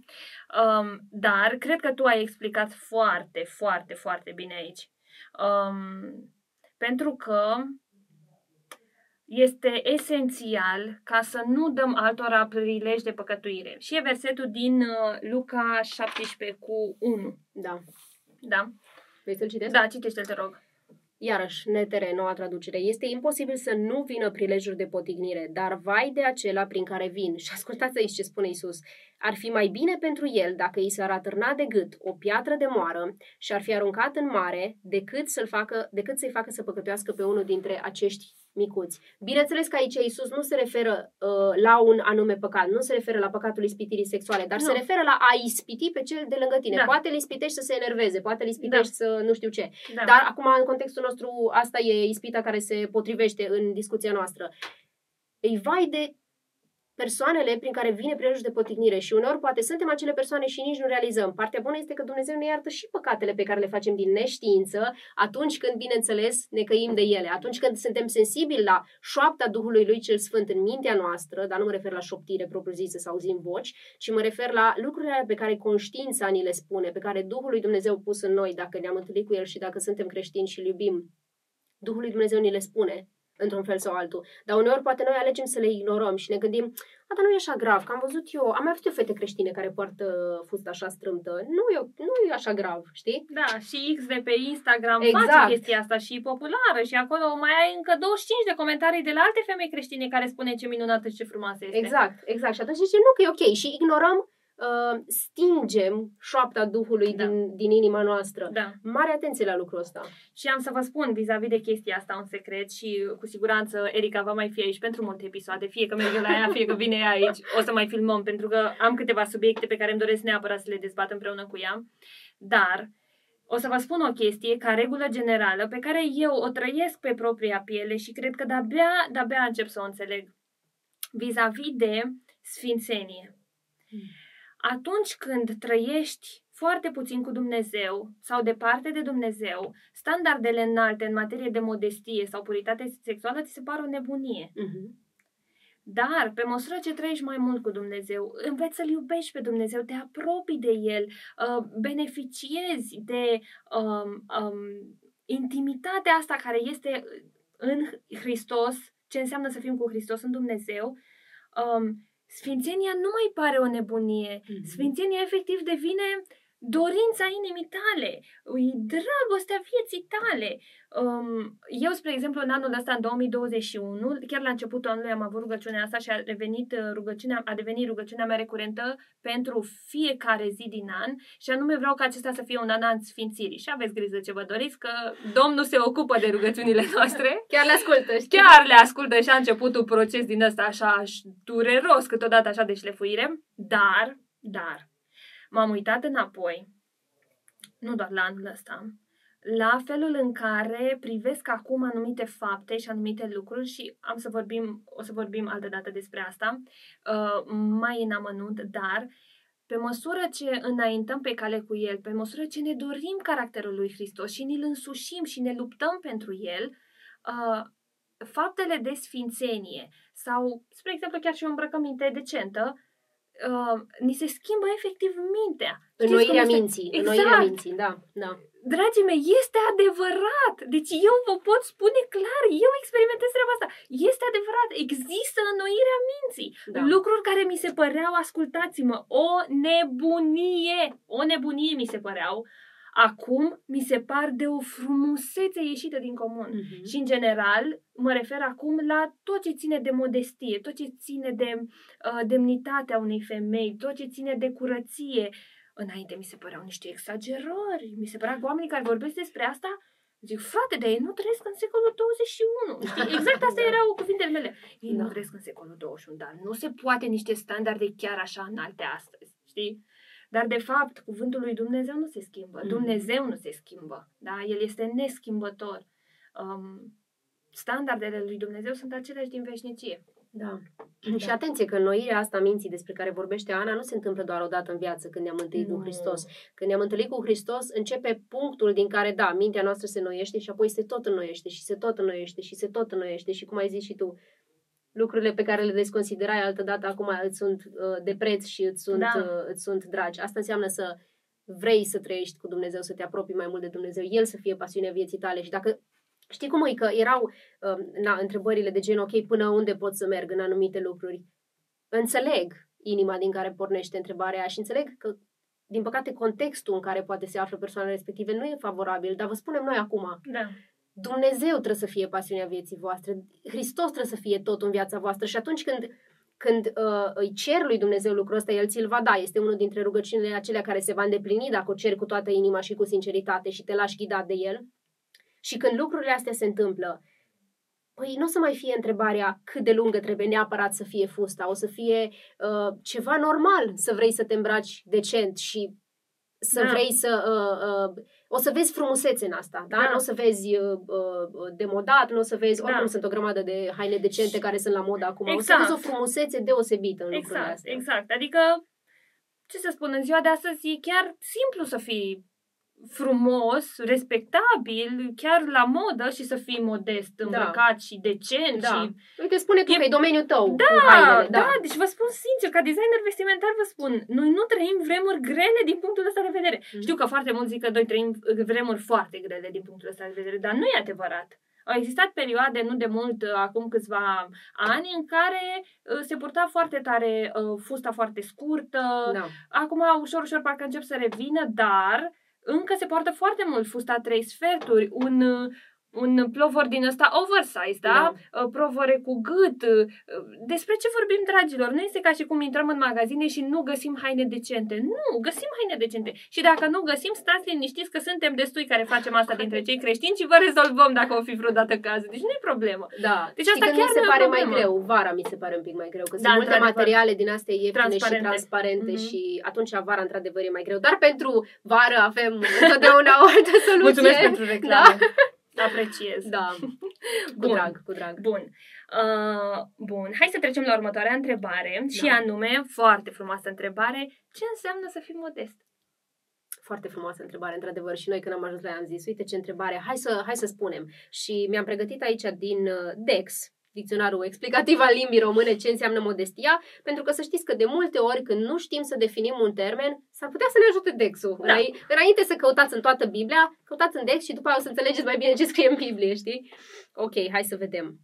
Um, dar cred că tu ai explicat foarte, foarte, foarte bine aici. Um, pentru că este esențial ca să nu dăm altora prilej de păcătuire. Și e versetul din uh, Luca 17 cu 1. Da. Da. Vrei să-l citesc? Da, citește-l, te rog. Iarăși, netere, noua traducere. Este imposibil să nu vină prilejuri de potignire, dar vai de acela prin care vin. Și ascultați aici ce spune Isus. Ar fi mai bine pentru el dacă i s-ar atârna de gât o piatră de moară și ar fi aruncat în mare decât, să-l facă, decât să-i facă să păcătuiască pe unul dintre acești micuți. Bineînțeles că aici Iisus nu se referă uh, la un anume păcat, nu se referă la păcatul ispitirii sexuale, dar nu. se referă la a ispiti pe cel de lângă tine. Da. Poate îl ispitești să se enerveze, poate îl ispitești da. să nu știu ce. Da. Dar acum, în contextul nostru, asta e ispita care se potrivește în discuția noastră. Îi vai de persoanele prin care vine prejudiciul de potignire și uneori poate suntem acele persoane și nici nu realizăm. Partea bună este că Dumnezeu ne iartă și păcatele pe care le facem din neștiință atunci când, bineînțeles, ne căim de ele. Atunci când suntem sensibili la șoapta Duhului Lui Cel Sfânt în mintea noastră, dar nu mă refer la șoptire propriu-zisă să auzim voci, ci mă refer la lucrurile pe care conștiința ni le spune, pe care Duhul lui Dumnezeu pus în noi, dacă ne-am întâlnit cu El și dacă suntem creștini și îl iubim. Duhul lui Dumnezeu ni le spune într-un fel sau altul. Dar uneori poate noi alegem să le ignorăm și ne gândim, a, dar nu e așa grav, că am văzut eu, am mai văzut eu fete creștine care poartă fusta așa strâmtă. Nu e, nu e așa grav, știi? Da, și X de pe Instagram exact. face chestia asta și e populară și acolo mai ai încă 25 de comentarii de la alte femei creștine care spune ce minunată și ce frumoasă este. Exact, exact. Și atunci zice, nu că e ok și ignorăm uh, stingem șoapta Duhului da. din, din inima noastră. Da. Mare atenție la lucrul ăsta. Și am să vă spun vis-a-vis de chestia asta un secret și cu siguranță Erica va mai fi aici pentru multe episoade, fie că merge la ea, fie că vine ea aici, o să mai filmăm pentru că am câteva subiecte pe care îmi doresc neapărat să le dezbat împreună cu ea. Dar o să vă spun o chestie ca regulă generală pe care eu o trăiesc pe propria piele și cred că de-abia, de-abia încep să o înțeleg vis-a-vis de sfințenie. Hmm atunci când trăiești foarte puțin cu Dumnezeu sau departe de Dumnezeu, standardele înalte în materie de modestie sau puritate sexuală ți se par o nebunie. Uh-huh. Dar, pe măsură ce trăiești mai mult cu Dumnezeu, înveți să-L iubești pe Dumnezeu, te apropii de El, uh, beneficiezi de um, um, intimitatea asta care este în Hristos, ce înseamnă să fim cu Hristos în Dumnezeu, um, Sfințenia nu mai pare o nebunie. Mm-hmm. Sfințenia efectiv devine dorința inimii tale, dragostea vieții tale. Um, eu, spre exemplu, în anul ăsta, în 2021, chiar la începutul anului am avut rugăciunea asta și a devenit uh, rugăciunea, a devenit rugăciunea mea recurentă pentru fiecare zi din an și anume vreau ca acesta să fie un an al sfințirii. Și aveți grijă ce vă doriți, că Domnul se ocupă de rugăciunile [LAUGHS] noastre. chiar le ascultă, știi? Chiar le ascultă și a început un proces din ăsta așa dureros, câteodată așa de șlefuire. Dar, dar, m-am uitat înapoi, nu doar la anul ăsta, la felul în care privesc acum anumite fapte și anumite lucruri și am să vorbim, o să vorbim altă dată despre asta, uh, mai în amănunt, dar pe măsură ce înaintăm pe cale cu El, pe măsură ce ne dorim caracterul lui Hristos și ne-l însușim și ne luptăm pentru El, uh, faptele de sfințenie sau, spre exemplu, chiar și o îmbrăcăminte decentă, uh, ni se schimbă efectiv mintea. Înnoirea minții, exact. înnoirea minții, da, da. Dragii mei, este adevărat. Deci eu vă pot spune clar, eu experimentez treaba asta. Este adevărat, există înnoirea minții. Da. Lucruri care mi se păreau, ascultați-mă, o nebunie, o nebunie mi se păreau, acum mi se par de o frumusețe ieșită din comun. Uh-huh. Și, în general, mă refer acum la tot ce ține de modestie, tot ce ține de uh, demnitatea unei femei, tot ce ține de curăție. Înainte mi se păreau niște exagerări. Mi se părea că oamenii care vorbesc despre asta Zic, frate, dar ei nu trăiesc în secolul 21. Știi? [LAUGHS] Exact astea erau cuvintele mele. Ei da. nu trăiesc în secolul 21, dar nu se poate niște standarde chiar așa înalte astăzi. Știi? Dar, de fapt, cuvântul lui Dumnezeu nu se schimbă. Mm. Dumnezeu nu se schimbă. Da? El este neschimbător. Um, standardele lui Dumnezeu sunt aceleași din veșnicie. Da. da. Și atenție că înnoirea asta minții despre care vorbește Ana nu se întâmplă doar o dată în viață când ne-am întâlnit cu Hristos. Când ne-am întâlnit cu Hristos, începe punctul din care, da, mintea noastră se înnoiește și apoi se tot înnoiește și se tot înnoiește și se tot înnoiește și, cum ai zis și tu, lucrurile pe care le desconsiderai altădată acum îți sunt uh, de preț și îți sunt, da. uh, îți sunt dragi. Asta înseamnă să vrei să trăiești cu Dumnezeu, să te apropii mai mult de Dumnezeu, El să fie pasiunea vieții tale și dacă Știi cum e că erau uh, na, întrebările de gen, ok, până unde pot să merg în anumite lucruri? Înțeleg inima din care pornește întrebarea și înțeleg că, din păcate, contextul în care poate se află persoanele respective nu e favorabil, dar vă spunem noi acum. Da. Dumnezeu trebuie să fie pasiunea vieții voastre, Hristos trebuie să fie tot în viața voastră și atunci când când uh, îi cer lui Dumnezeu lucrul ăsta, El ți-l va da. Este unul dintre rugăciunile acelea care se va îndeplini dacă o ceri cu toată inima și cu sinceritate și te lași ghidat de El. Și când lucrurile astea se întâmplă, Păi nu o să mai fie întrebarea cât de lungă trebuie neapărat să fie fusta, o să fie uh, ceva normal să vrei să te îmbraci decent și să da. vrei să... Uh, uh, o să vezi frumusețe în asta, da? da. Nu o să vezi uh, uh, demodat, nu o să vezi... Da. Oricum sunt o grămadă de haine decente care sunt la modă acum. Exact. O să vezi o exact. frumusețe deosebită în exact, lucrurile astea. Exact, adică ce să spun, în ziua de astăzi e chiar simplu să fii frumos, respectabil, chiar la modă și să fii modest, da. îmbrăcat da. și decent. Da. Și... Uite, spune tu e... că e domeniul tău da, cu hainele. Da, da, deci vă spun sincer, ca designer vestimentar vă spun, noi nu trăim vremuri grele din punctul ăsta de vedere. Mm. Știu că foarte mulți zic că noi trăim vremuri foarte grele din punctul ăsta de vedere, dar nu e adevărat. Au existat perioade, nu de mult, acum câțiva ani, în care uh, se purta foarte tare uh, fusta foarte scurtă. Da. Acum, ușor, ușor, parcă încep să revină, dar încă se poartă foarte mult fusta trei sferturi, un, un plovor din ăsta oversize, da? da? Uh, plovore cu gât. Uh, despre ce vorbim, dragilor? Nu este ca și cum intrăm în magazine și nu găsim haine decente. Nu, găsim haine decente. Și dacă nu găsim, stați liniștiți că suntem destui care facem asta dintre cei creștini și vă rezolvăm dacă o fi vreodată cazul. Deci nu e problemă. Da. Deci asta chiar mi se pare mai greu. Vara mi se pare un pic mai greu. Că da, sunt multe materiale din astea ieftine și transparente mm-hmm. și atunci vara într-adevăr e mai greu. Dar pentru vară avem întotdeauna o altă soluție. Mulțumesc pentru reclamă. Da? Apreciez. Da, [LAUGHS] cu drag, cu drag. Bun. Uh, bun, hai să trecem la următoarea întrebare da. și anume, foarte frumoasă întrebare, ce înseamnă să fii modest? Foarte frumoasă întrebare, într-adevăr. Și noi când am ajuns la ea am zis, uite ce întrebare, hai să, hai să spunem. Și mi-am pregătit aici din uh, Dex, dicționarul explicativ al limbii române ce înseamnă modestia, pentru că să știți că de multe ori când nu știm să definim un termen, s-ar putea să ne ajute Dexul. Da. Înainte să căutați în toată Biblia, căutați în Dex și după aceea o să înțelegeți mai bine ce scrie în Biblie, știi? Ok, hai să vedem.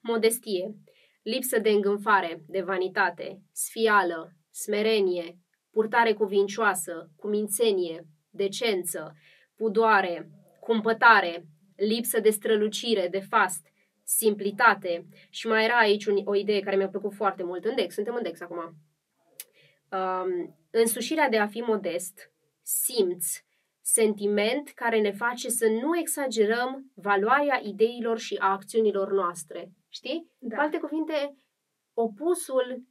Modestie, lipsă de îngânfare, de vanitate, sfială, smerenie, purtare cuvincioasă, cumințenie, decență, pudoare, cumpătare, lipsă de strălucire, de fast, simplitate și mai era aici un, o idee care mi-a plăcut foarte mult în Dex, suntem în Dex acum. Um, însușirea de a fi modest, simț, sentiment care ne face să nu exagerăm valoarea ideilor și a acțiunilor noastre. Știi? Da. Cu alte cuvinte, opusul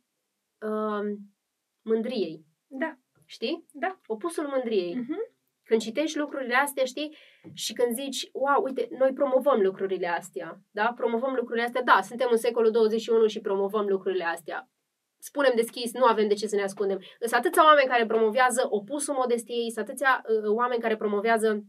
um, mândriei. Da. Știi? Da. Opusul mândriei. Uh-huh. Când citești lucrurile astea, știi, și când zici, wow, uite, noi promovăm lucrurile astea, da? Promovăm lucrurile astea, da, suntem în secolul 21 și promovăm lucrurile astea. Spunem deschis, nu avem de ce să ne ascundem. Sunt atâția oameni care promovează opusul modestiei, sunt atâția uh, oameni care promovează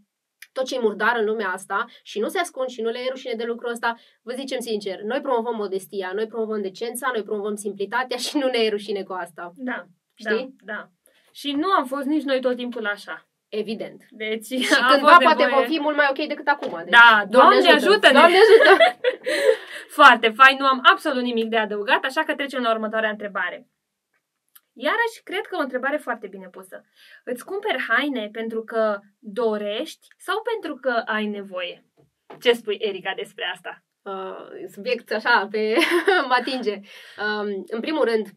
tot ce e murdar în lumea asta și nu se ascund și nu le e rușine de lucrul ăsta, vă zicem sincer, noi promovăm modestia, noi promovăm decența, noi promovăm simplitatea și nu ne e rușine cu asta. Da, Știi? da, da. Și nu am fost nici noi tot timpul așa. Evident. Deci, și cândva poate vom fi mult mai ok decât acum. Deci, da, Doamne, Doamne ajută! ajută Doamne ajută! [LAUGHS] Foarte fain, nu am absolut nimic de adăugat, așa că trecem la următoarea întrebare. Iarăși, cred că o întrebare foarte bine pusă. Îți cumperi haine pentru că dorești sau pentru că ai nevoie? Ce spui, Erica, despre asta? Uh, subiect așa, pe [LAUGHS] mă atinge. Um, în primul rând,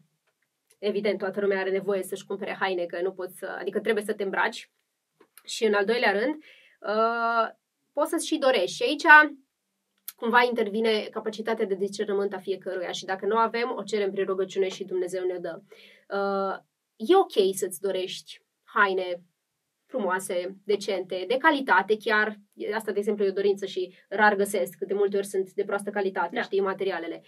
evident, toată lumea are nevoie să-și cumpere haine, că nu poți să, adică trebuie să te îmbraci și în al doilea rând, uh, poți să-ți și dorești. Și aici cumva intervine capacitatea de discernământ a fiecăruia și dacă nu avem, o cerem prin rugăciune și Dumnezeu ne dă. Uh, e ok să-ți dorești haine frumoase, decente, de calitate chiar. Asta, de exemplu, e o dorință și rar găsesc, de multe ori sunt de proastă calitate, da. știi, materialele.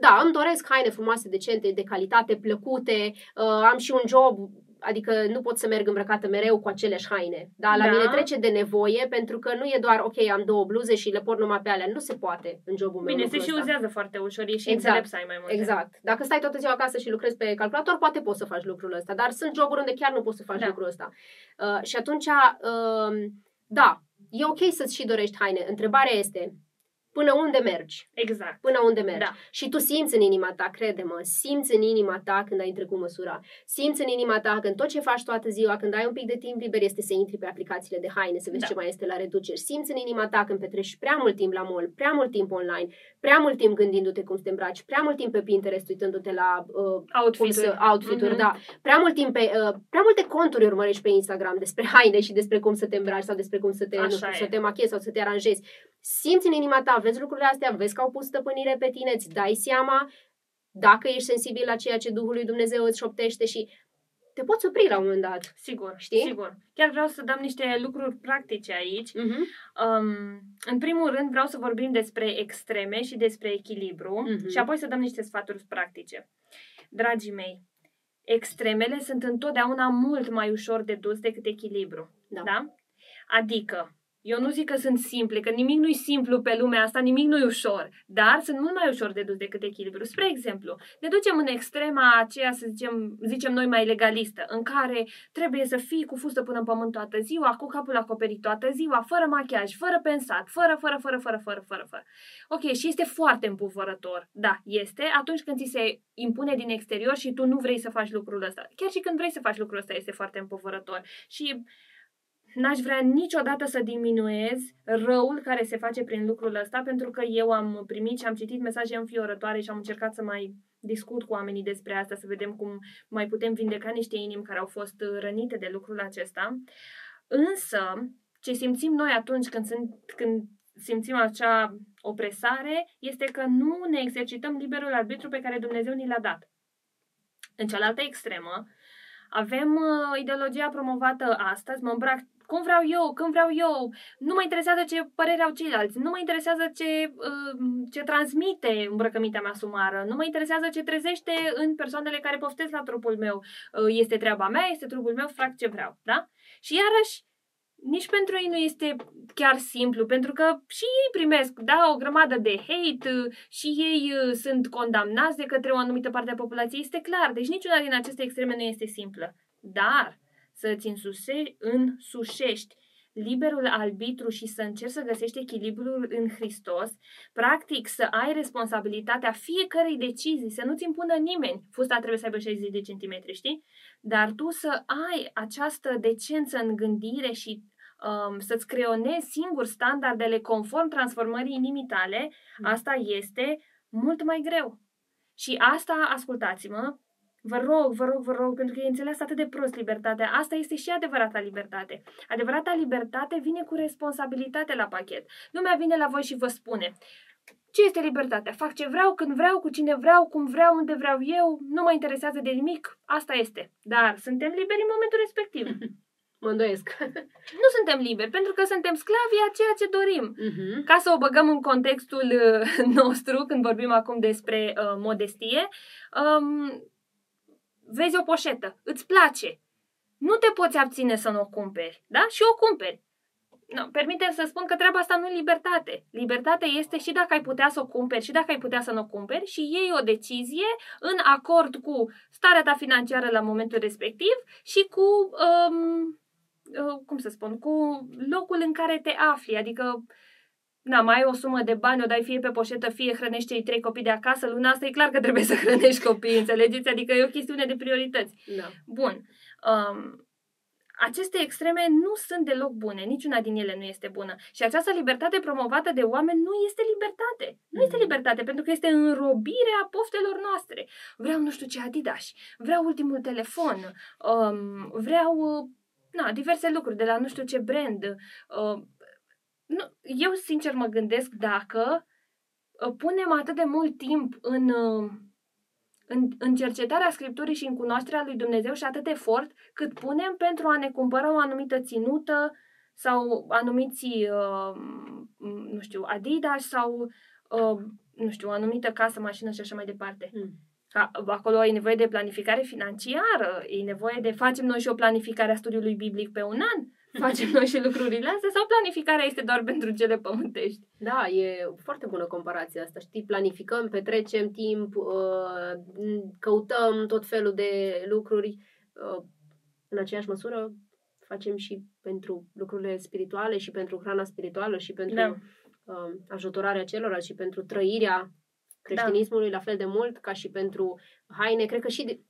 Da, îmi doresc haine frumoase, decente, de calitate, plăcute, uh, am și un job adică nu pot să merg îmbrăcată mereu cu aceleași haine. Da? La da. mine trece de nevoie pentru că nu e doar, ok, am două bluze și le port numai pe alea. Nu se poate în jobul meu. Bine, se și uzează foarte ușor, e și exact. să ai mai multe. Exact. Dacă stai toată ziua acasă și lucrezi pe calculator, poate poți să faci lucrul ăsta, dar sunt joburi unde chiar nu poți să faci da. lucrul ăsta. Uh, și atunci, uh, da, e ok să-ți și dorești haine. Întrebarea este, până unde mergi. Exact. Până unde mergi. Da. Și tu simți în inima ta, crede-mă, simți în inima ta când ai trecut măsura. Simți în inima ta când tot ce faci toată ziua, când ai un pic de timp liber, este să intri pe aplicațiile de haine, să vezi Da. ce mai este la reduceri. Simți în inima ta când petreci prea mult timp la mall, prea mult timp online, prea mult timp gândindu-te cum să te îmbraci, prea mult timp pe Pinterest uitându-te la uh, cum Outfit-uri. să, outfit-uri, Mhm. da. Prea mult timp pe, uh, prea multe conturi urmărești pe Instagram despre haine și despre cum să te îmbraci sau despre cum să te, nu Așa știu, e. să te machiezi sau să te aranjezi. Simți în inima ta, vezi lucrurile astea, vezi că au pus stăpânire pe tine, îți dai seama dacă ești sensibil la ceea ce Duhul lui Dumnezeu îți șoptește și te poți opri la un moment dat. Sigur, Știi? sigur. Chiar vreau să dăm niște lucruri practice aici. Mhm. Um, în primul rând vreau să vorbim despre extreme și despre echilibru Mhm. și apoi să dăm niște sfaturi practice. Dragii mei, extremele sunt întotdeauna mult mai ușor de dus decât echilibru. Da. da? Adică, eu nu zic că sunt simple, că nimic nu-i simplu pe lumea asta, nimic nu-i ușor, dar sunt mult mai ușor de dus decât echilibru. Spre exemplu, ne ducem în extrema aceea, să zicem, zicem noi, mai legalistă, în care trebuie să fii cu fustă până în pământ toată ziua, cu capul acoperit toată ziua, fără machiaj, fără pensat, fără, fără, fără, fără, fără, fără, fără. Ok, și este foarte împuvărător. Da, este atunci când ți se impune din exterior și tu nu vrei să faci lucrul ăsta. Chiar și când vrei să faci lucrul ăsta este foarte împuvărător. Și n-aș vrea niciodată să diminuez răul care se face prin lucrul ăsta, pentru că eu am primit și am citit mesaje înfiorătoare și am încercat să mai discut cu oamenii despre asta, să vedem cum mai putem vindeca niște inimi care au fost rănite de lucrul acesta. Însă, ce simțim noi atunci când, sunt, când simțim acea opresare este că nu ne exercităm liberul arbitru pe care Dumnezeu ni l-a dat. În cealaltă extremă, avem uh, ideologia promovată astăzi, mă îmbrac cum vreau eu, când vreau eu, nu mă interesează ce părere au ceilalți, nu mă interesează ce, uh, ce transmite îmbrăcămintea mea sumară, nu mă interesează ce trezește în persoanele care poftesc la trupul meu. Uh, este treaba mea, este trupul meu, fac ce vreau, da? Și iarăși, nici pentru ei nu este chiar simplu, pentru că și ei primesc, da, o grămadă de hate, uh, și ei uh, sunt condamnați de către o anumită parte a populației, este clar. Deci niciuna din aceste extreme nu este simplă. Dar să-ți însuse, însușești liberul arbitru și să încerci să găsești echilibrul în Hristos, practic să ai responsabilitatea fiecărei decizii, să nu-ți impună nimeni. Fusta trebuie să aibă 60 de centimetri, știi? Dar tu să ai această decență în gândire și um, să-ți creionezi singur standardele conform transformării inimii tale, asta este mult mai greu. Și asta, ascultați-mă, Vă rog, vă rog, vă rog, pentru că e înțeles atât de prost libertatea. Asta este și adevărata libertate. Adevărata libertate vine cu responsabilitate la pachet. Lumea vine la voi și vă spune ce este libertatea? Fac ce vreau, când vreau, cu cine vreau, cum vreau, unde vreau eu, nu mă interesează de nimic. Asta este. Dar suntem liberi în momentul respectiv. [LAUGHS] Mă îndoiesc. [LAUGHS] nu suntem liberi, pentru că suntem sclavi a ceea ce dorim. Mhm. Ca să o băgăm în contextul uh, [LAUGHS] nostru, când vorbim acum despre uh, modestie, um, vezi o poșetă, îți place, nu te poți abține să nu o cumperi, da? Și o cumperi. No, permite să spun că treaba asta nu e libertate. Libertate este și dacă ai putea să o cumperi și dacă ai putea să nu o cumperi și iei o decizie în acord cu starea ta financiară la momentul respectiv și cu, um, uh, cum să spun, cu locul în care te afli. Adică na, mai ai o sumă de bani, o dai fie pe poșetă, fie hrănești cei trei copii de acasă, luna asta e clar că trebuie să hrănești copiii, înțelegeți? Adică e o chestiune de priorități. Da. Bun. Um, aceste extreme nu sunt deloc bune, niciuna din ele nu este bună. Și această libertate promovată de oameni nu este libertate. Nu este Mhm. libertate, pentru că este înrobirea poftelor noastre. Vreau nu știu ce Adidas, vreau ultimul telefon, um, vreau uh, na, diverse lucruri de la nu știu ce brand. Uh, nu, eu sincer mă gândesc dacă uh, punem atât de mult timp în, uh, în, în cercetarea Scripturii și în cunoașterea lui Dumnezeu și atât efort cât punem pentru a ne cumpăra o anumită ținută sau anumiți, uh, nu știu, Adidas sau, uh, nu știu, o anumită casă, mașină și așa mai departe. Mm. Ca, acolo e nevoie de planificare financiară, e nevoie de facem noi și o planificare a studiului biblic pe un an, facem noi și lucrurile astea sau planificarea este doar pentru cele pământești? Da, e foarte bună comparația asta. Știi, planificăm, petrecem timp, uh, căutăm tot felul de lucruri. uh, În aceeași măsură facem și pentru lucrurile spirituale și pentru hrana spirituală și pentru Da. uh, ajutorarea celorlalți și pentru trăirea creștinismului da. la fel de mult ca și pentru haine. Cred că și de,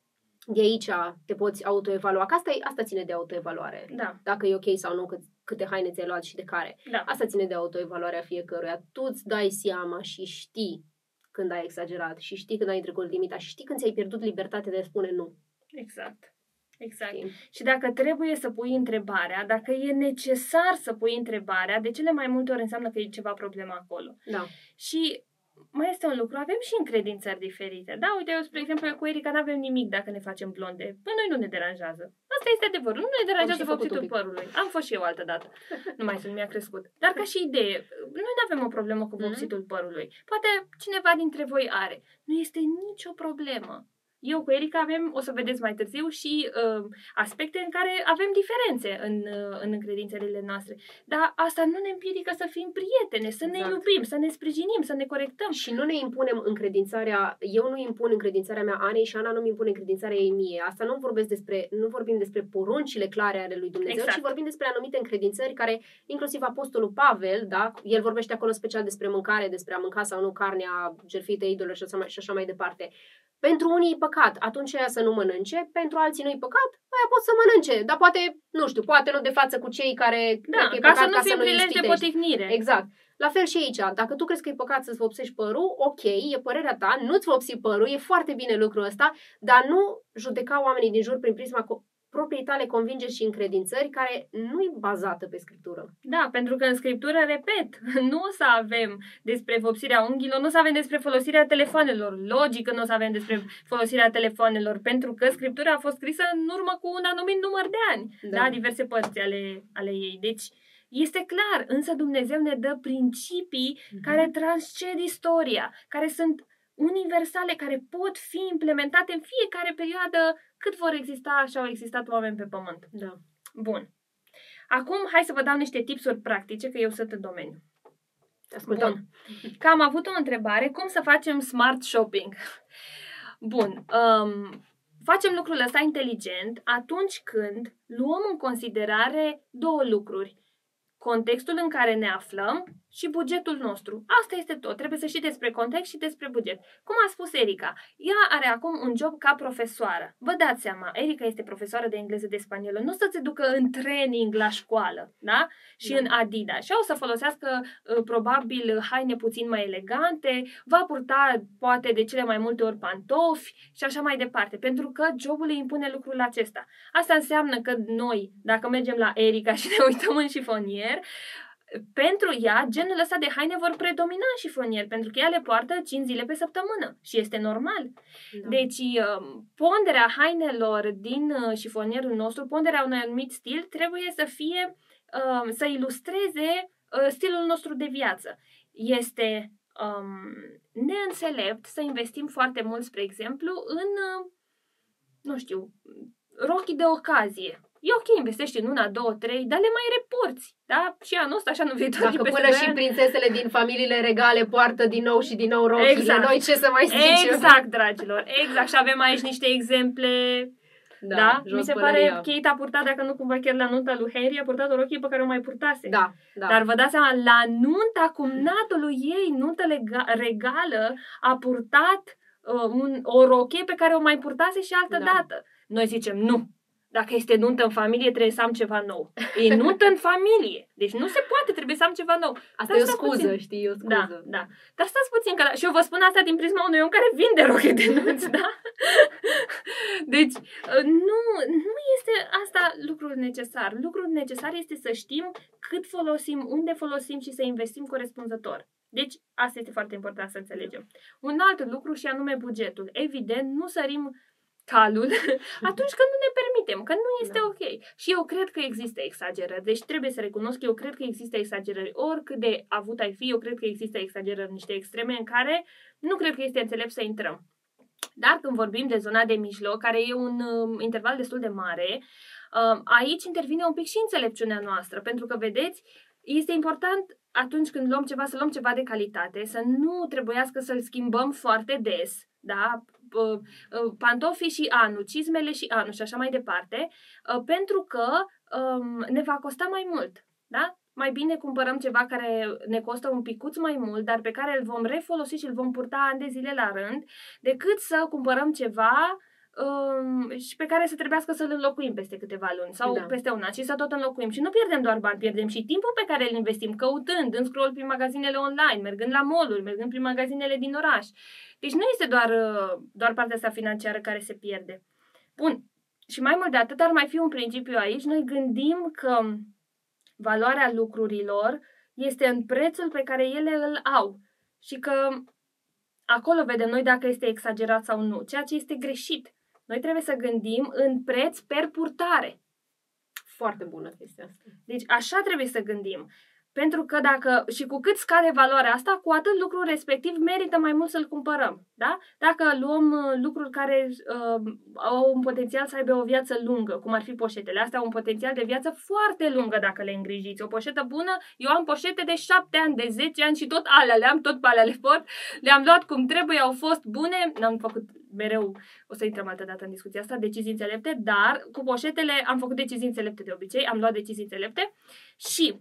de aici te poți autoevalua. Că asta, e, asta ține de autoevaluare. Da. Dacă e ok sau nu, cât, câte haine ți-ai luat și de care. Da. Asta ține de autoevaluarea fiecăruia. Tu îți dai seama și știi când ai exagerat și știi când ai trecut limita și știi când ți-ai pierdut libertatea de a spune nu. Exact. Exact. Știi? Și dacă trebuie să pui întrebarea, dacă e necesar să pui întrebarea, de cele mai multe ori înseamnă că e ceva problemă acolo. Da. Și mai este un lucru, avem și încredințări diferite. Da, uite, eu, spre exemplu, eu cu Erica nu avem nimic dacă ne facem blonde. Păi noi nu ne deranjează. Asta este adevărul. Nu ne deranjează vopsitul părului. Am fost și eu altă dată. Nu mai sunt, mi-a crescut. Dar ca și idee, noi nu avem o problemă cu vopsitul mm-hmm. părului. Poate cineva dintre voi are. Nu este nicio problemă. Eu cu Erica avem, o să vedeți mai târziu, și uh, aspecte în care avem diferențe în, uh, în încredințările noastre. Dar asta nu ne împiedică să fim prietene, să exact. ne iubim, să ne sprijinim, să ne corectăm. Și nu ne impunem încredințarea, eu nu impun încredințarea mea Anei și Ana nu mi impune încredințarea ei mie. Asta nu vorbesc despre, nu vorbim despre poruncile clare ale lui Dumnezeu, exact. ci vorbim despre anumite încredințări care, inclusiv Apostolul Pavel, da, el vorbește acolo special despre mâncare, despre a mânca sau nu carnea jertfită idolă și așa mai, și așa mai departe. Pentru unii e păcat, atunci aia să nu mănânce, pentru alții nu e păcat, aia pot să mănânce, dar poate, nu știu, poate nu de față cu cei care da, că e ca păcat, să nu ca fie prilej de potignire. Exact. La fel și aici, dacă tu crezi că e păcat să-ți vopsești părul, ok, e părerea ta, nu-ți vopsi părul, e foarte bine lucrul ăsta, dar nu judeca oamenii din jur prin prisma proprii tale convingeri și încredințări care nu e bazată pe scriptură. Da, pentru că în scriptură, repet, [LAUGHS] nu o să avem despre vopsirea unghiilor, nu o să avem despre folosirea telefonelor. Logic că nu o să avem despre folosirea telefonelor, pentru că scriptura a fost scrisă în urmă cu un anumit număr de ani, da, da diverse părți ale, ale ei. Deci, este clar, însă Dumnezeu ne dă principii mm-hmm. care transced istoria, care sunt universale care pot fi implementate în fiecare perioadă cât vor exista și au existat oameni pe pământ. Da. Bun. Acum, hai să vă dau niște tipsuri practice, că eu sunt în domeniu. Ascultăm. Bun. Că am avut o întrebare, cum să facem smart shopping? Bun. Um, facem lucrul ăsta inteligent atunci când luăm în considerare două lucruri contextul în care ne aflăm și bugetul nostru. Asta este tot. Trebuie să știi despre context și despre buget. Cum a spus Erica, ea are acum un job ca profesoară. Vă dați seama, Erica este profesoară de engleză de spaniolă. Nu să se ducă în training la școală, da? Și da. în Adidas. Și o să folosească uh, probabil haine puțin mai elegante, va purta poate de cele mai multe ori pantofi și așa mai departe. Pentru că jobul îi impune lucrul acesta. Asta înseamnă că noi, dacă mergem la Erica și ne uităm în șifonier, pentru ea, genul ăsta de haine vor predomina în șifonier, pentru că ea le poartă 5 zile pe săptămână și este normal. Da. Deci, um, ponderea hainelor din uh, șifonierul nostru, ponderea unui anumit stil, trebuie să fie, um, să ilustreze uh, stilul nostru de viață. Este um, neînțelept să investim foarte mult, spre exemplu, în, uh, nu știu, rochii de ocazie E ok, investești în una, două, trei, dar le mai reporți, da? Și anul ăsta, așa nu viitor. Dacă până și prințesele din familiile regale poartă din nou și din nou rochile, exact. noi ce să mai zicem? Exact, dragilor, exact. Și avem aici niște exemple da, da? Mi se pare că Kate a purtat, dacă nu cumva chiar la nunta lui Harry, a purtat o rochie pe care o mai purtase. Da, da. Dar vă dați seama, la nunta cumnatului ei, nunta lega- regală, a purtat uh, un, o rochie pe care o mai purtase și altă da. dată. Noi zicem, nu, dacă este nuntă în familie, trebuie să am ceva nou. E nuntă în familie. Deci nu se poate, trebuie să am ceva nou. Asta Dar e o scuză, puțin. știi, e o scuză. Da, da. Dar stați puțin, că și eu vă spun asta din prisma unui om care vinde roche de nunți, da? [LAUGHS] Deci, uh, nu, nu este asta lucrul necesar. Lucrul necesar este să știm cât folosim, unde folosim și să investim corespunzător. Deci, asta este foarte important să înțelegem. Un alt lucru și anume bugetul. Evident, nu sărim calul [LAUGHS] atunci când nu ne permitem, că nu este da. ok. Și eu cred că există exagerări. Deci trebuie să recunosc că eu cred că există exagerări. Oricât de avut ai fi, eu cred că există exagerări, niște extreme în care nu cred că este înțelept să intrăm. Dar când vorbim de zona de mijloc, care e un uh, interval destul de mare, uh, aici intervine un pic și înțelepciunea noastră, pentru că, vedeți, este important atunci când luăm ceva, să luăm ceva de calitate, să nu trebuiască să-l schimbăm foarte des, da? Uh, uh, pantofii și anul, cizmele și anul și așa mai departe, uh, pentru că um, ne va costa mai mult. Da? mai bine cumpărăm ceva care ne costă un picuț mai mult, dar pe care îl vom refolosi și îl vom purta ani de zile la rând, decât să cumpărăm ceva um, și pe care să trebuiască să-l înlocuim peste câteva luni sau da. peste un an și să tot înlocuim. Și nu pierdem doar bani, pierdem și timpul pe care îl investim căutând, în scroll prin magazinele online, mergând la mall mergând prin magazinele din oraș. Deci nu este doar, uh, doar partea asta financiară care se pierde. Bun. Și mai mult de atât ar mai fi un principiu aici. Noi gândim că valoarea lucrurilor este în prețul pe care ele îl au și că acolo vedem noi dacă este exagerat sau nu, ceea ce este greșit. Noi trebuie să gândim în preț per purtare. Foarte bună chestia asta. Deci așa trebuie să gândim. Pentru că dacă, și cu cât scade valoarea asta, cu atât lucrul respectiv merită mai mult să-l cumpărăm. Da? Dacă luăm uh, lucruri care uh, au un potențial să aibă o viață lungă, cum ar fi poșetele, astea au un potențial de viață foarte lungă dacă le îngrijiți. O poșetă bună, eu am poșete de 7 ani, de 10 ani și tot alea le-am, tot pe alea le pot. Le-am luat cum trebuie, au fost bune, n-am făcut mereu, o să intrăm altă dată în discuția asta, decizii înțelepte, dar cu poșetele am făcut decizii înțelepte de obicei, am luat decizii înțelepte și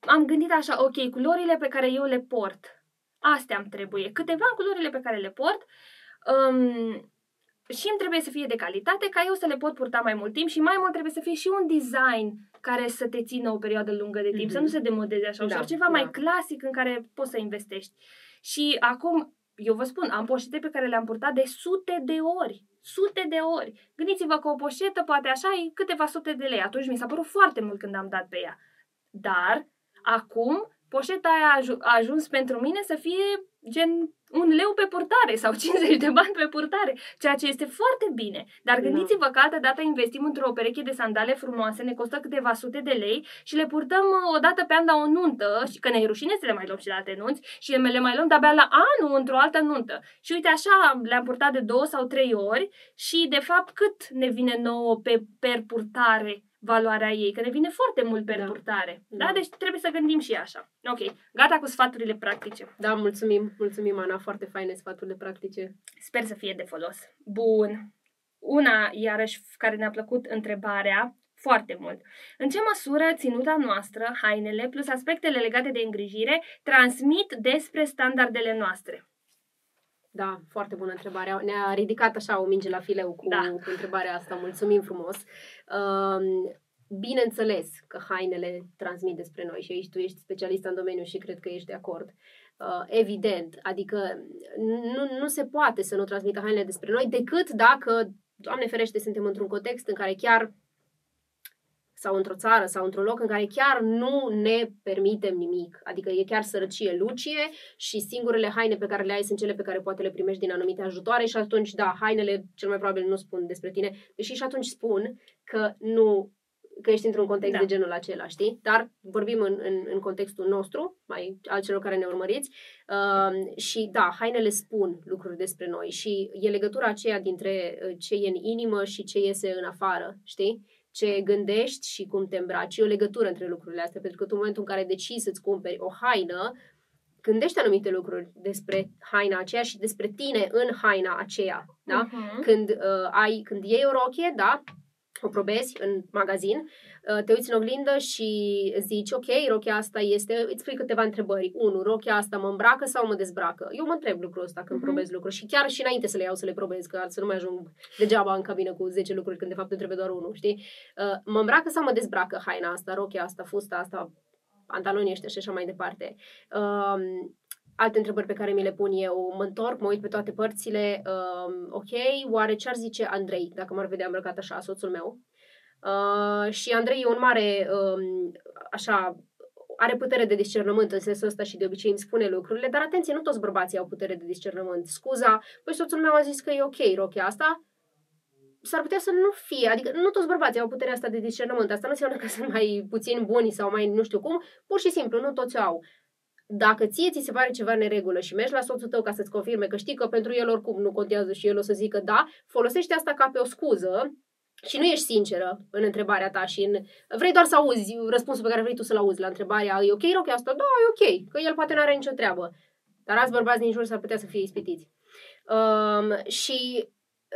am gândit așa, ok, culorile pe care eu le port, astea îmi trebuie. Câteva culorile pe care le port um, și îmi trebuie să fie de calitate ca eu să le pot purta mai mult timp și mai mult trebuie să fie și un design care să te țină o perioadă lungă de timp, mm-hmm. să nu se demodeze așa ușor, da, ceva da. mai clasic în care poți să investești. Și acum, eu vă spun, am poșete pe care le-am purtat de sute de ori. Sute de ori. Gândiți-vă că o poșetă poate așa e câteva sute de lei. Atunci mi s-a părut foarte mult când am dat pe ea. Dar Acum, poșeta aia a ajuns pentru mine să fie gen un leu pe purtare sau [LAUGHS] 50 de bani pe purtare, ceea ce este foarte bine. Dar da. gândiți-vă că altă dată investim într-o pereche de sandale frumoase, ne costă câteva sute de lei și le purtăm uh, o dată pe an la o nuntă și că ne e rușine să le mai luăm și la alte nunți și le mai luăm de-abia la anul într-o altă nuntă. Și uite așa le-am purtat de două sau trei ori și de fapt cât ne vine nouă pe per purtare valoarea ei, că ne vine foarte mult pe da. purtare. Da. da? Deci trebuie să gândim și așa. Ok, gata cu sfaturile practice. Da, mulțumim, mulțumim Ana, foarte faine sfaturile practice. Sper să fie de folos. Bun. Una, iarăși, care ne-a plăcut întrebarea, foarte mult. În ce măsură ținuta noastră, hainele, plus aspectele legate de îngrijire, transmit despre standardele noastre? Da, foarte bună întrebare. Ne-a ridicat așa o minge la fileu cu, da. cu întrebarea asta. Mulțumim frumos. Uh, bineînțeles că hainele transmit despre noi și aici tu ești specialist în domeniu și cred că ești de acord. Uh, evident, adică nu, nu se poate să nu transmită hainele despre noi decât dacă, Doamne ferește, suntem într-un context în care chiar sau într-o țară sau într-un loc în care chiar nu ne permitem nimic. Adică e chiar sărăcie lucie și singurele haine pe care le ai sunt cele pe care poate le primești din anumite ajutoare și atunci, da, hainele cel mai probabil nu spun despre tine, deși și atunci spun că nu că ești într-un context da. de genul acela, știi? Dar vorbim în, în, în contextul nostru, mai al celor care ne urmăriți, uh, și da, hainele spun lucruri despre noi și e legătura aceea dintre uh, ce e în inimă și ce iese în afară, știi? Ce gândești și cum te îmbraci. E o legătură între lucrurile astea, pentru că tu în momentul în care decizi să-ți cumperi o haină, gândești anumite lucruri despre haina aceea și despre tine în haina aceea. Da? Uh-huh. Când, uh, ai, când iei o rochie, da, o probezi în magazin, uh, te uiți în oglindă și zici, ok, rochia asta este, îți pui câteva întrebări. Unu, rochia asta mă îmbracă sau mă dezbracă? Eu mă întreb lucrul ăsta când uh-huh. probez lucruri și chiar și înainte să le iau să le probez, că să nu mai ajung degeaba în cabină cu 10 lucruri când de fapt îmi trebuie doar unul, știi? Uh, mă îmbracă sau mă dezbracă haina asta, rochia asta, fusta asta, pantalonii ăștia și așa mai departe. Um, alte întrebări pe care mi le pun eu, mă întorc, mă uit pe toate părțile, um, ok, oare ce ar zice Andrei dacă m-ar vedea îmbrăcat așa, soțul meu? Uh, și Andrei e un mare, um, așa, are putere de discernământ în sensul ăsta și de obicei îmi spune lucrurile, dar atenție, nu toți bărbații au putere de discernământ. Scuza, păi soțul meu a zis că e ok rochia asta, s-ar putea să nu fie, adică nu toți bărbații au puterea asta de discernământ, asta nu înseamnă că sunt mai puțin buni sau mai nu știu cum, pur și simplu, nu toți au dacă ție ți se pare ceva neregulă și mergi la soțul tău ca să-ți confirme că știi că pentru el oricum nu contează și el o să zică da, folosește asta ca pe o scuză și nu ești sinceră în întrebarea ta și în... vrei doar să auzi răspunsul pe care vrei tu să-l auzi la întrebarea e ok rochia asta? Da, e ok, că el poate nu are nicio treabă. Dar alți bărbați din jur s-ar putea să fie ispitiți. Um, și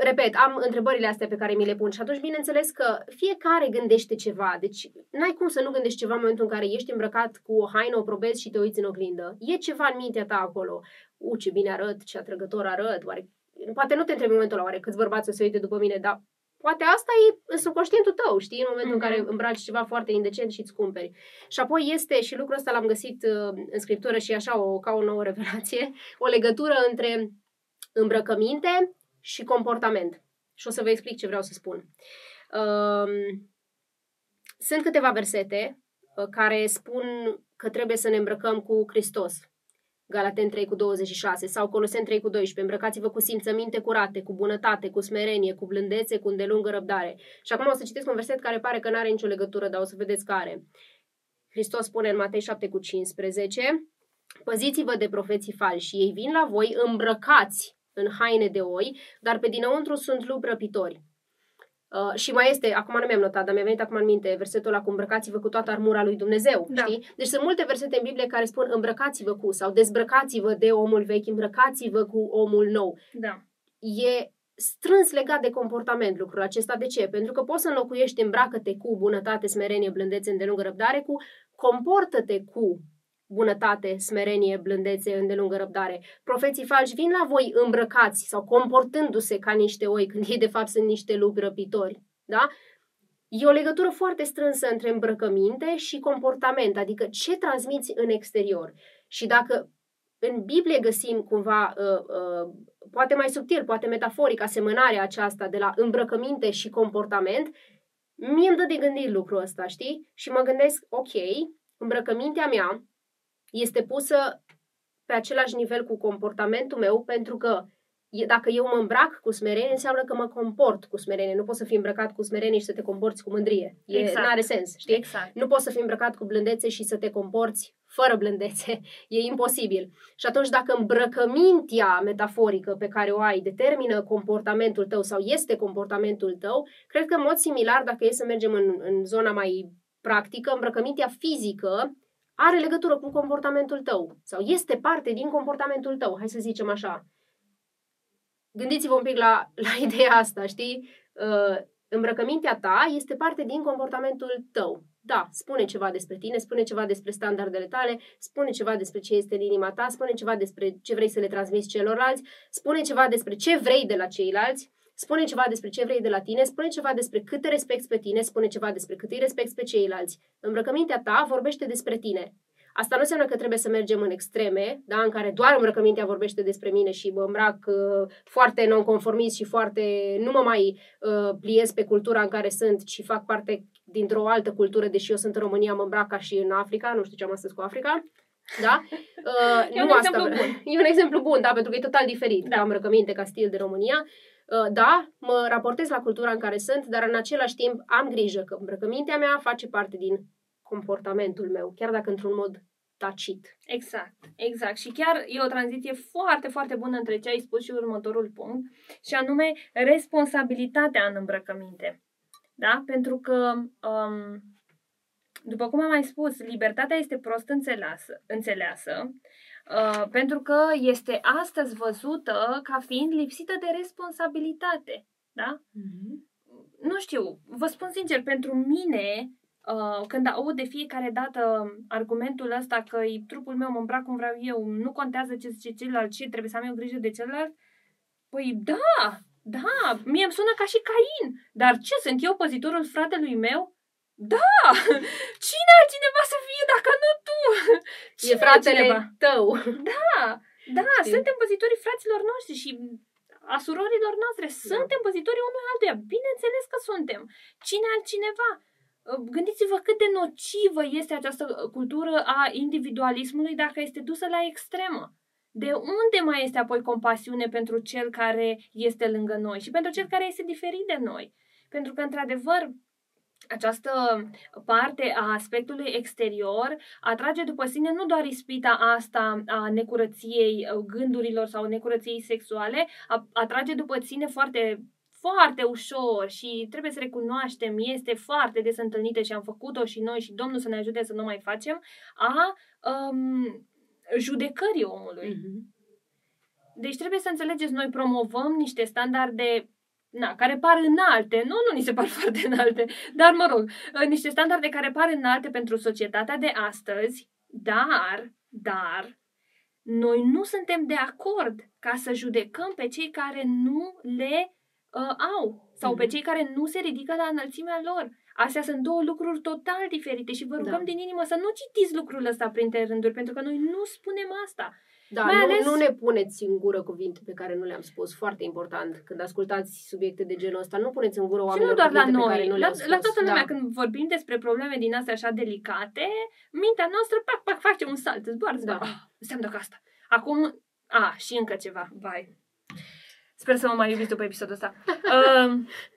repet, am întrebările astea pe care mi le pun și atunci bineînțeles că fiecare gândește ceva. Deci n-ai cum să nu gândești ceva în momentul în care ești îmbrăcat cu o haină, o probezi și te uiți în oglindă. E ceva în mintea ta acolo. U, ce bine arăt, ce atrăgător arăt, oare... Poate nu te întrebi în momentul ăla, oare câți bărbați o să uite după mine, dar poate asta e în subconștientul tău, știi, în momentul mm-hmm. în care mhm. îmbraci ceva foarte indecent și îți cumperi. Și apoi este, și lucrul ăsta l-am găsit uh, în scriptură și așa o, ca o nouă revelație, o legătură între îmbrăcăminte și comportament. Și o să vă explic ce vreau să spun. Uh, sunt câteva versete uh, care spun că trebuie să ne îmbrăcăm cu Hristos. Galaten 3 cu 26 sau Colosen 3 cu 12. Îmbrăcați-vă cu simțăminte curate, cu bunătate, cu smerenie, cu blândețe, cu îndelungă răbdare. Și acum o să citesc un verset care pare că nu are nicio legătură, dar o să vedeți care. Hristos spune în Matei 7 cu 15 Păziți-vă de profeții falși, ei vin la voi îmbrăcați în haine de oi, dar pe dinăuntru sunt lupi răpitori. Uh, și mai este, acum nu mi-am notat, dar mi-a venit acum în minte versetul ăla cu îmbrăcați-vă cu toată armura lui Dumnezeu, da. știi? Deci sunt multe versete în Biblie care spun îmbrăcați-vă cu sau dezbrăcați-vă de omul vechi, îmbrăcați-vă cu omul nou. Da. E strâns legat de comportament lucrul acesta. De ce? Pentru că poți să înlocuiești îmbracă-te cu bunătate, smerenie, blândețe, îndelungă răbdare, cu comportă-te cu bunătate, smerenie, blândețe, îndelungă răbdare. Profeții falși vin la voi îmbrăcați sau comportându-se ca niște oi, când ei de fapt sunt niște lupi răpitori. Da? E o legătură foarte strânsă între îmbrăcăminte și comportament, adică ce transmiți în exterior. Și dacă în Biblie găsim cumva, uh, uh, poate mai subtil, poate metaforic, asemănarea aceasta de la îmbrăcăminte și comportament, mie îmi dă de gândit lucrul ăsta, știi? Și mă gândesc, ok, îmbrăcămintea mea este pusă pe același nivel cu comportamentul meu, pentru că dacă eu mă îmbrac cu smerenie, înseamnă că mă comport cu smerenie. Nu poți să fii îmbrăcat cu smerenie și să te comporți cu mândrie. E, exact. are sens, știi? Exact. Nu poți să fii îmbrăcat cu blândețe și să te comporți fără blândețe. [LAUGHS] E imposibil. Și atunci dacă îmbrăcămintea metaforică pe care o ai determină comportamentul tău sau este comportamentul tău, cred că în mod similar, dacă e să mergem în, în zona mai practică, îmbrăcămintea fizică are legătură cu comportamentul tău sau este parte din comportamentul tău, hai să zicem așa. Gândiți-vă un pic la, la [LAUGHS] ideea asta, știi? Uh, îmbrăcămintea ta este parte din comportamentul tău. Da, spune ceva despre tine, spune ceva despre standardele tale, spune ceva despre ce este în inima ta, spune ceva despre ce vrei să le transmiți celorlalți, spune ceva despre ce vrei de la ceilalți, spune ceva despre ce vrei de la tine, spune ceva despre cât te respecti pe tine, spune ceva despre cât îi respecti pe ceilalți. Îmbrăcămintea ta vorbește despre tine. Asta nu înseamnă că trebuie să mergem în extreme, da, în care doar îmbrăcămintea vorbește despre mine și mă îmbrac uh, foarte nonconformist și foarte... nu mă mai uh, pliez pe cultura în care sunt, ci fac parte dintr-o altă cultură, deși eu sunt în România, mă îmbrac ca și în Africa, nu știu ce am astăzi cu Africa. Da? [LAUGHS] Uh, e nu un asta, exemplu bun. E un exemplu bun, da, pentru că e total diferit. Da. Am îmbrăcăminte ca stil de România. Uh, da, mă raportez la cultura în care sunt, dar în același timp am grijă că îmbrăcămintea mea face parte din comportamentul meu, chiar dacă într-un mod tacit. Exact, exact. Și chiar e o tranziție foarte, foarte bună între ce ai spus și următorul punct, și anume responsabilitatea în îmbrăcăminte. Da? Pentru că, um, după cum am mai spus, libertatea este prost înțeleasă, înțeleasă uh, pentru că este astăzi văzută ca fiind lipsită de responsabilitate. Da? Mm-hmm. Nu știu, vă spun sincer, pentru mine Uh, când aud de fiecare dată argumentul ăsta că e trupul meu, mă îmbrac cum vreau eu, nu contează ce zice celălalt, ce trebuie să am eu grijă de celălalt, păi da, da, mie îmi sună ca și Cain. Dar ce, sunt eu păzitorul fratelui meu? Da! [LAUGHS] Cine altcineva să fie dacă nu tu? Cine e fratele altcineva? tău. Da, da, Știu. suntem păzitorii fraților noștri și a surorilor noastre. Da. Suntem păzitorii unui altuia. Bineînțeles că suntem. Cine altcineva? Gândiți-vă cât de nocivă este această cultură a individualismului dacă este dusă la extremă. De unde mai este apoi compasiune pentru cel care este lângă noi și pentru cel care este diferit de noi? Pentru că, într-adevăr, această parte a aspectului exterior atrage după sine nu doar ispita asta a necurăției gândurilor sau necurăției sexuale, atrage după sine foarte foarte ușor și trebuie să recunoaștem, este foarte des întâlnită și am făcut-o și noi și Domnul să ne ajute să nu mai facem, a um, judecării omului. Mm-hmm. Deci trebuie să înțelegeți, noi promovăm niște standarde na, care par înalte, nu, nu ni se par [LAUGHS] foarte înalte, dar mă rog, uh, niște standarde care par înalte pentru societatea de astăzi, dar, dar, noi nu suntem de acord ca să judecăm pe cei care nu le uh, au sau mm-hmm. pe mhm. cei care nu se ridică la înălțimea lor. Astea sunt două lucruri total diferite și vă rugăm da. din inimă să nu citiți lucrul ăsta printre rânduri, pentru că noi nu spunem asta. Da, Mai nu, ales... nu ne puneți în gură cuvinte pe care nu le-am spus. Foarte important. Când ascultați subiecte de genul ăsta, nu puneți în gură oamenilor și nu doar la noi. Pe care nu la, spus. la toată lumea, da. când vorbim despre probleme din astea așa delicate, mintea noastră, pac, pac, face un salt. Zboară, da. Ah, înseamnă că asta. Acum, a, și încă ceva. Vai. Sper să mă mai iubiți după episodul ăsta. uh, [LAUGHS]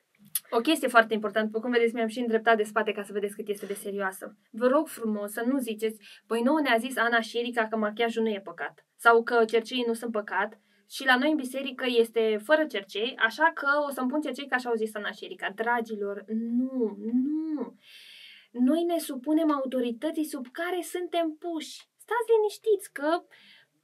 o chestie foarte importantă, după cum vedeți, mi-am și îndreptat de spate ca să vedeți cât este de serioasă. Vă rog frumos să nu ziceți, păi nouă ne-a zis Ana și Erica că machiajul nu e păcat. Sau că cerceii nu sunt păcat. Și la noi în biserică este fără cercei, așa că o să-mi pun cercei ca așa au zis Ana și Erica. Dragilor, nu, nu. Noi ne supunem autorității sub care suntem puși. Stați liniștiți că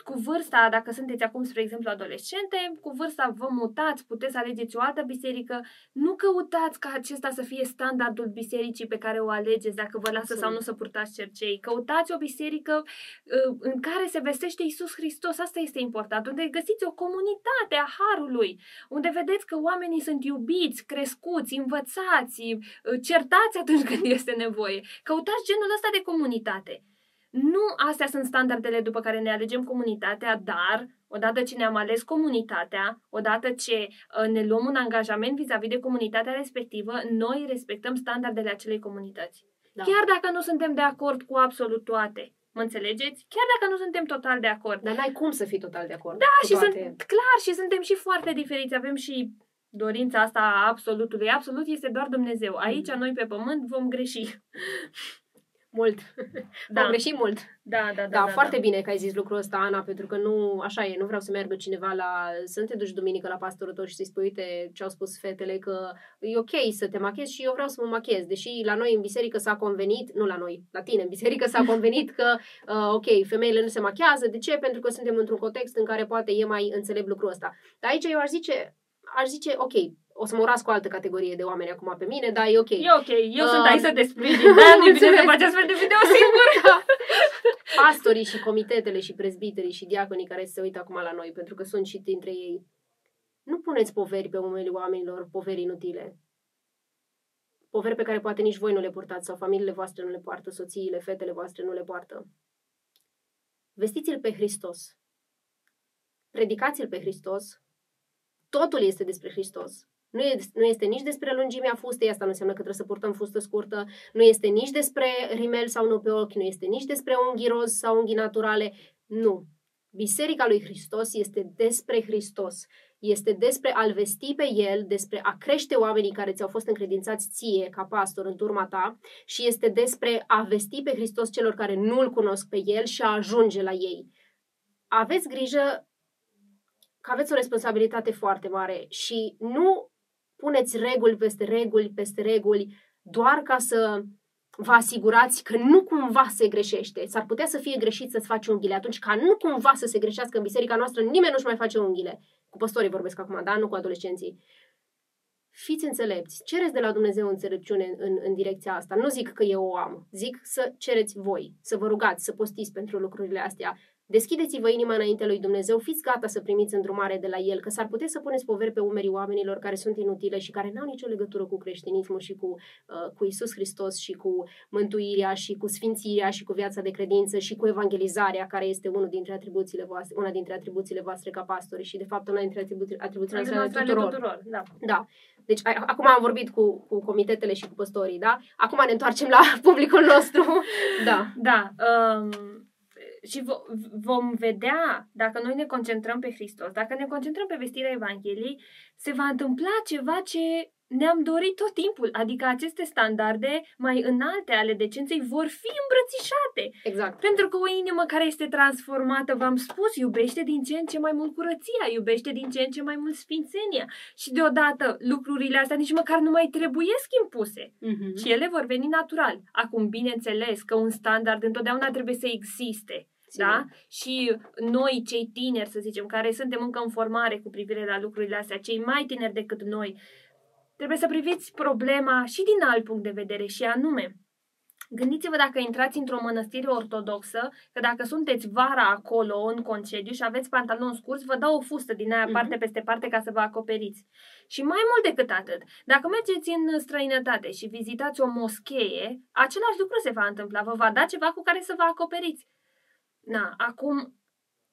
cu vârsta, dacă sunteți acum, spre exemplu, adolescente, cu vârsta vă mutați, puteți alegeți o altă biserică. Nu căutați ca acesta să fie standardul bisericii pe care o alegeți, dacă vă lasă Absolut. sau nu să purtați cercei. Căutați o biserică uh, în care se vestește Isus Hristos. Asta este important. Unde găsiți o comunitate a Harului, unde vedeți că oamenii sunt iubiți, crescuți, învățați, uh, certați atunci când este nevoie. Căutați genul ăsta de comunitate. Nu astea sunt standardele după care ne alegem comunitatea, dar odată ce ne-am ales comunitatea, odată ce uh, ne luăm un angajament vis-a-vis de comunitatea respectivă, noi respectăm standardele acelei comunități. Da. Chiar dacă nu suntem de acord cu absolut toate. Mă înțelegeți? Chiar dacă nu suntem total de acord. Dar n-ai cum să fii total de acord. Da, și toate. sunt, clar, și suntem și foarte diferiți. Avem și dorința asta a absolutului. Absolut este doar Dumnezeu. Aici, mm. noi pe pământ, vom greși. Mult. [LAUGHS] Da. Am greșit mult. Da, da, da. Da, da foarte da. bine că ai zis lucrul ăsta, Ana, pentru că nu, așa e, nu vreau să meargă cineva la, să nu te duci duminică la pastorul tău și să-i spui, uite, ce au spus fetele, că e ok să te machezi și eu vreau să mă machez. Deși la noi în biserică s-a convenit, nu la noi, la tine în biserică s-a convenit că, [LAUGHS] uh, ok, femeile nu se machează. De ce? Pentru că suntem într-un context în care poate e mai înțelept lucrul ăsta. Dar aici eu aș zice, aș zice, ok, o să mă urasc cu o altă categorie de oameni acum pe mine, dar e ok. E ok, eu uh, sunt aici să te sprijin, dar nu e bine să faci astfel de video singur. [LAUGHS] Pastorii și comitetele și prezbiterii și diaconii care se uită acum la noi, pentru că sunt și dintre ei, nu puneți poveri pe umerii oamenilor, poveri inutile. Poveri pe care poate nici voi nu le purtați sau familiile voastre nu le poartă, soțiile, fetele voastre nu le poartă. Vestiți-l pe Hristos. Predicați-l pe Hristos. Totul este despre Hristos. Nu, e, nu este nici despre lungimea fustei, asta nu înseamnă că trebuie să purtăm fustă scurtă, nu este nici despre rimel sau nu pe ochi, nu este nici despre unghii roz sau unghii naturale. Nu. Biserica lui Hristos este despre Hristos. Este despre a-L vesti pe El, despre a crește oamenii care ți-au fost încredințați ție ca pastor în turma ta și este despre a vesti pe Hristos celor care nu-L cunosc pe El și a ajunge la ei. Aveți grijă că aveți o responsabilitate foarte mare și nu puneți reguli peste reguli peste reguli doar ca să vă asigurați că nu cumva se greșește. S-ar putea să fie greșit să-ți faci unghiile atunci ca nu cumva să se greșească în biserica noastră, nimeni nu-și mai face unghiile. Cu păstorii vorbesc acum, da? Nu cu adolescenții. Fiți înțelepți, cereți de la Dumnezeu înțelepciune în, în direcția asta. Nu zic că eu o am, zic să cereți voi, să vă rugați, să postiți pentru lucrurile astea, Deschideți-vă inima înainte lui Dumnezeu, fiți gata să primiți îndrumare de la El, că s-ar putea să puneți poveri pe umerii oamenilor care sunt inutile și care n-au nicio legătură cu creștinismul și cu, uh, cu Isus Hristos și cu mântuirea și cu sfințirea și cu viața de credință și cu evangelizarea, care este unul dintre atribuțiile voastre, una dintre atribuțiile voastre ca pastori și, de fapt, una dintre atribuțiile, atribuțiile noastre tuturor. tuturor. Da. da. Deci a, acum am vorbit cu, cu comitetele și cu păstorii, da? Acum ne întoarcem la [LAUGHS] publicul nostru. [LAUGHS] da. Da. Um și vom vedea, dacă noi ne concentrăm pe Hristos, dacă ne concentrăm pe vestirea Evangheliei, se va întâmpla ceva ce ne-am dorit tot timpul, adică aceste standarde mai înalte ale decenței vor fi îmbrățișate. Exact. Pentru că o inimă care este transformată, v-am spus, iubește din ce în ce mai mult curăția, iubește din ce în ce mai mult sfințenia. Și deodată lucrurile astea nici măcar nu mai trebuiesc impuse. Mm-hmm. Și ele vor veni natural. Acum, bineînțeles că un standard întotdeauna trebuie să existe. Da? Și noi, cei tineri, să zicem, care suntem încă în formare cu privire la lucrurile astea, cei mai tineri decât noi, trebuie să priviți problema și din alt punct de vedere și anume, Gândiți-vă dacă intrați într-o mănăstire ortodoxă, că dacă sunteți vara acolo în concediu și aveți pantaloni scurți, vă dau o fustă din aia parte peste parte ca să vă acoperiți. Și mai mult decât atât, dacă mergeți în străinătate și vizitați o moschee, același lucru se va întâmpla. Vă va da ceva cu care să vă acoperiți. Na, acum,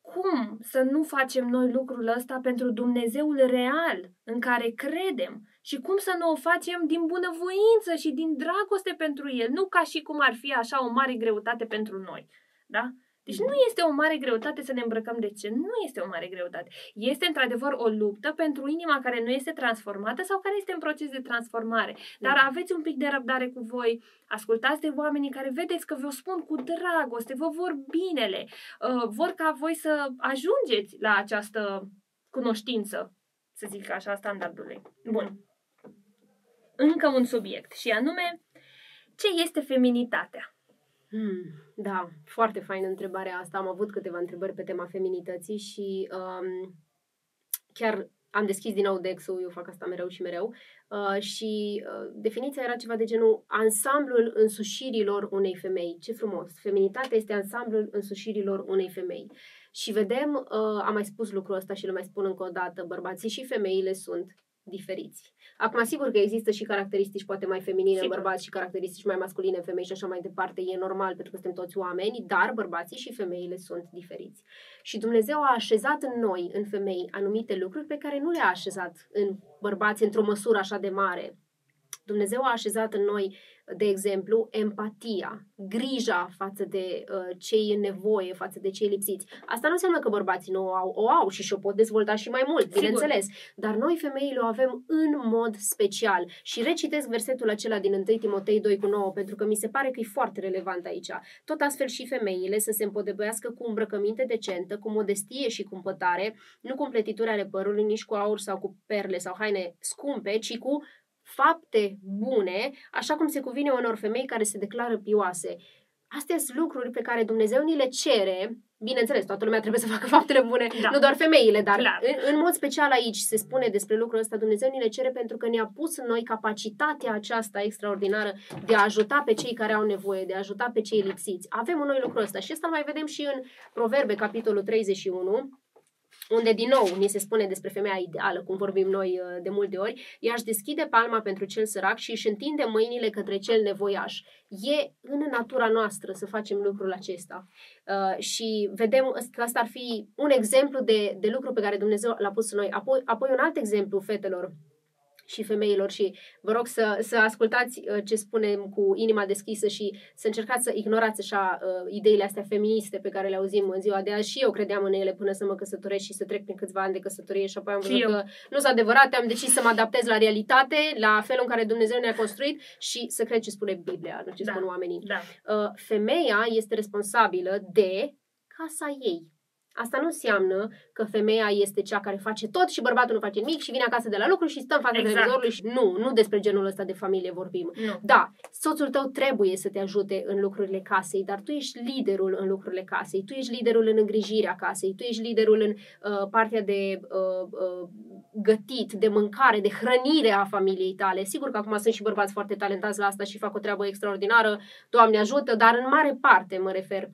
cum să nu facem noi lucrul ăsta pentru Dumnezeul real în care credem și cum să nu o facem din bunăvoință și din dragoste pentru El, nu ca și cum ar fi așa o mare greutate pentru noi. Da? Deci nu este o mare greutate să ne îmbrăcăm de ce? Nu este o mare greutate. Este într-adevăr o luptă pentru inima care nu este transformată sau care este în proces de transformare. Dar da. aveți un pic de răbdare cu voi, ascultați de oamenii care vedeți că vă spun cu dragoste, vă vor binele, uh, vor ca voi să ajungeți la această cunoștință, să zic așa, standardului. Bun. Încă un subiect și anume, ce este feminitatea? Hmm, da, foarte faină întrebarea asta. Am avut câteva întrebări pe tema feminității și um, chiar am deschis din nou Dexul, eu fac asta mereu și mereu, uh, și uh, definiția era ceva de genul ansamblul însușirilor unei femei. Ce frumos! Feminitatea este ansamblul însușirilor unei femei. Și vedem, uh, am mai spus lucrul ăsta și le mai spun încă o dată, bărbații și femeile sunt diferiți. Acum, sigur că există și caracteristici poate mai feminine sigur. în bărbați și caracteristici mai masculine în femei și așa mai departe. E normal pentru că suntem toți oameni, dar bărbații și femeile sunt diferiți. Și Dumnezeu a așezat în noi, în femei, anumite lucruri pe care nu le-a așezat în bărbați într-o măsură așa de mare. Dumnezeu a așezat în noi de exemplu, empatia, grija față de uh, cei în nevoie, față de cei lipsiți. Asta nu înseamnă că bărbații nu o au, o au și și-o pot dezvolta și mai mult, Sigur. bineînțeles. Dar noi femeile o avem în mod special. Și recitesc versetul acela din 1 Timotei 2 cu 9, pentru că mi se pare că e foarte relevant aici. Tot astfel și femeile să se împodebească cu îmbrăcăminte decentă, cu modestie și cu împătare, nu cu împletituri ale părului, nici cu aur sau cu perle sau haine scumpe, ci cu fapte bune, așa cum se cuvine unor femei care se declară pioase. Astea sunt lucruri pe care Dumnezeu ni le cere. Bineînțeles, toată lumea trebuie să facă [LAUGHS] faptele bune, da. nu doar femeile, dar în, în mod special aici se spune despre lucrul ăsta, Dumnezeu ni le cere pentru că ne-a pus în noi capacitatea aceasta extraordinară de a ajuta pe cei care au nevoie, de a ajuta pe cei lipsiți. Avem în noi lucrul ăsta și asta mai vedem și în Proverbe, capitolul 31, unde din nou ni se spune despre femeia ideală, cum vorbim noi uh, de multe ori, ea își deschide palma pentru cel sărac și își întinde mâinile către cel nevoiaș. E în natura noastră să facem lucrul acesta. Uh, și vedem că asta ar fi un exemplu de, de lucru pe care Dumnezeu l-a pus în noi. Apoi, apoi un alt exemplu, fetelor, și femeilor și vă rog să, să ascultați uh, ce spunem cu inima deschisă și să încercați să ignorați așa uh, ideile astea feministe pe care le auzim în ziua de azi și eu credeam în ele până să mă căsătoresc și să trec prin câțiva ani de căsătorie și apoi am văzut că nu sunt adevărate, am decis să mă adaptez la realitate, la felul în care Dumnezeu ne-a construit și să cred ce spune Biblia, nu ce da. spun oamenii. Da. Uh, femeia este responsabilă de casa ei. Asta nu înseamnă că femeia este cea care face tot și bărbatul nu face nimic și vine acasă de la lucru și stă în fața exact. televizorului și nu, nu despre genul ăsta de familie vorbim. Nu. Da, soțul tău trebuie să te ajute în lucrurile casei, dar tu ești liderul în lucrurile casei, tu ești liderul în îngrijirea casei, tu ești liderul în uh, partea de uh, uh, gătit, de mâncare, de hrănire a familiei tale. Sigur că acum sunt și bărbați foarte talentați la asta și fac o treabă extraordinară, Doamne ajută, dar în mare parte mă refer.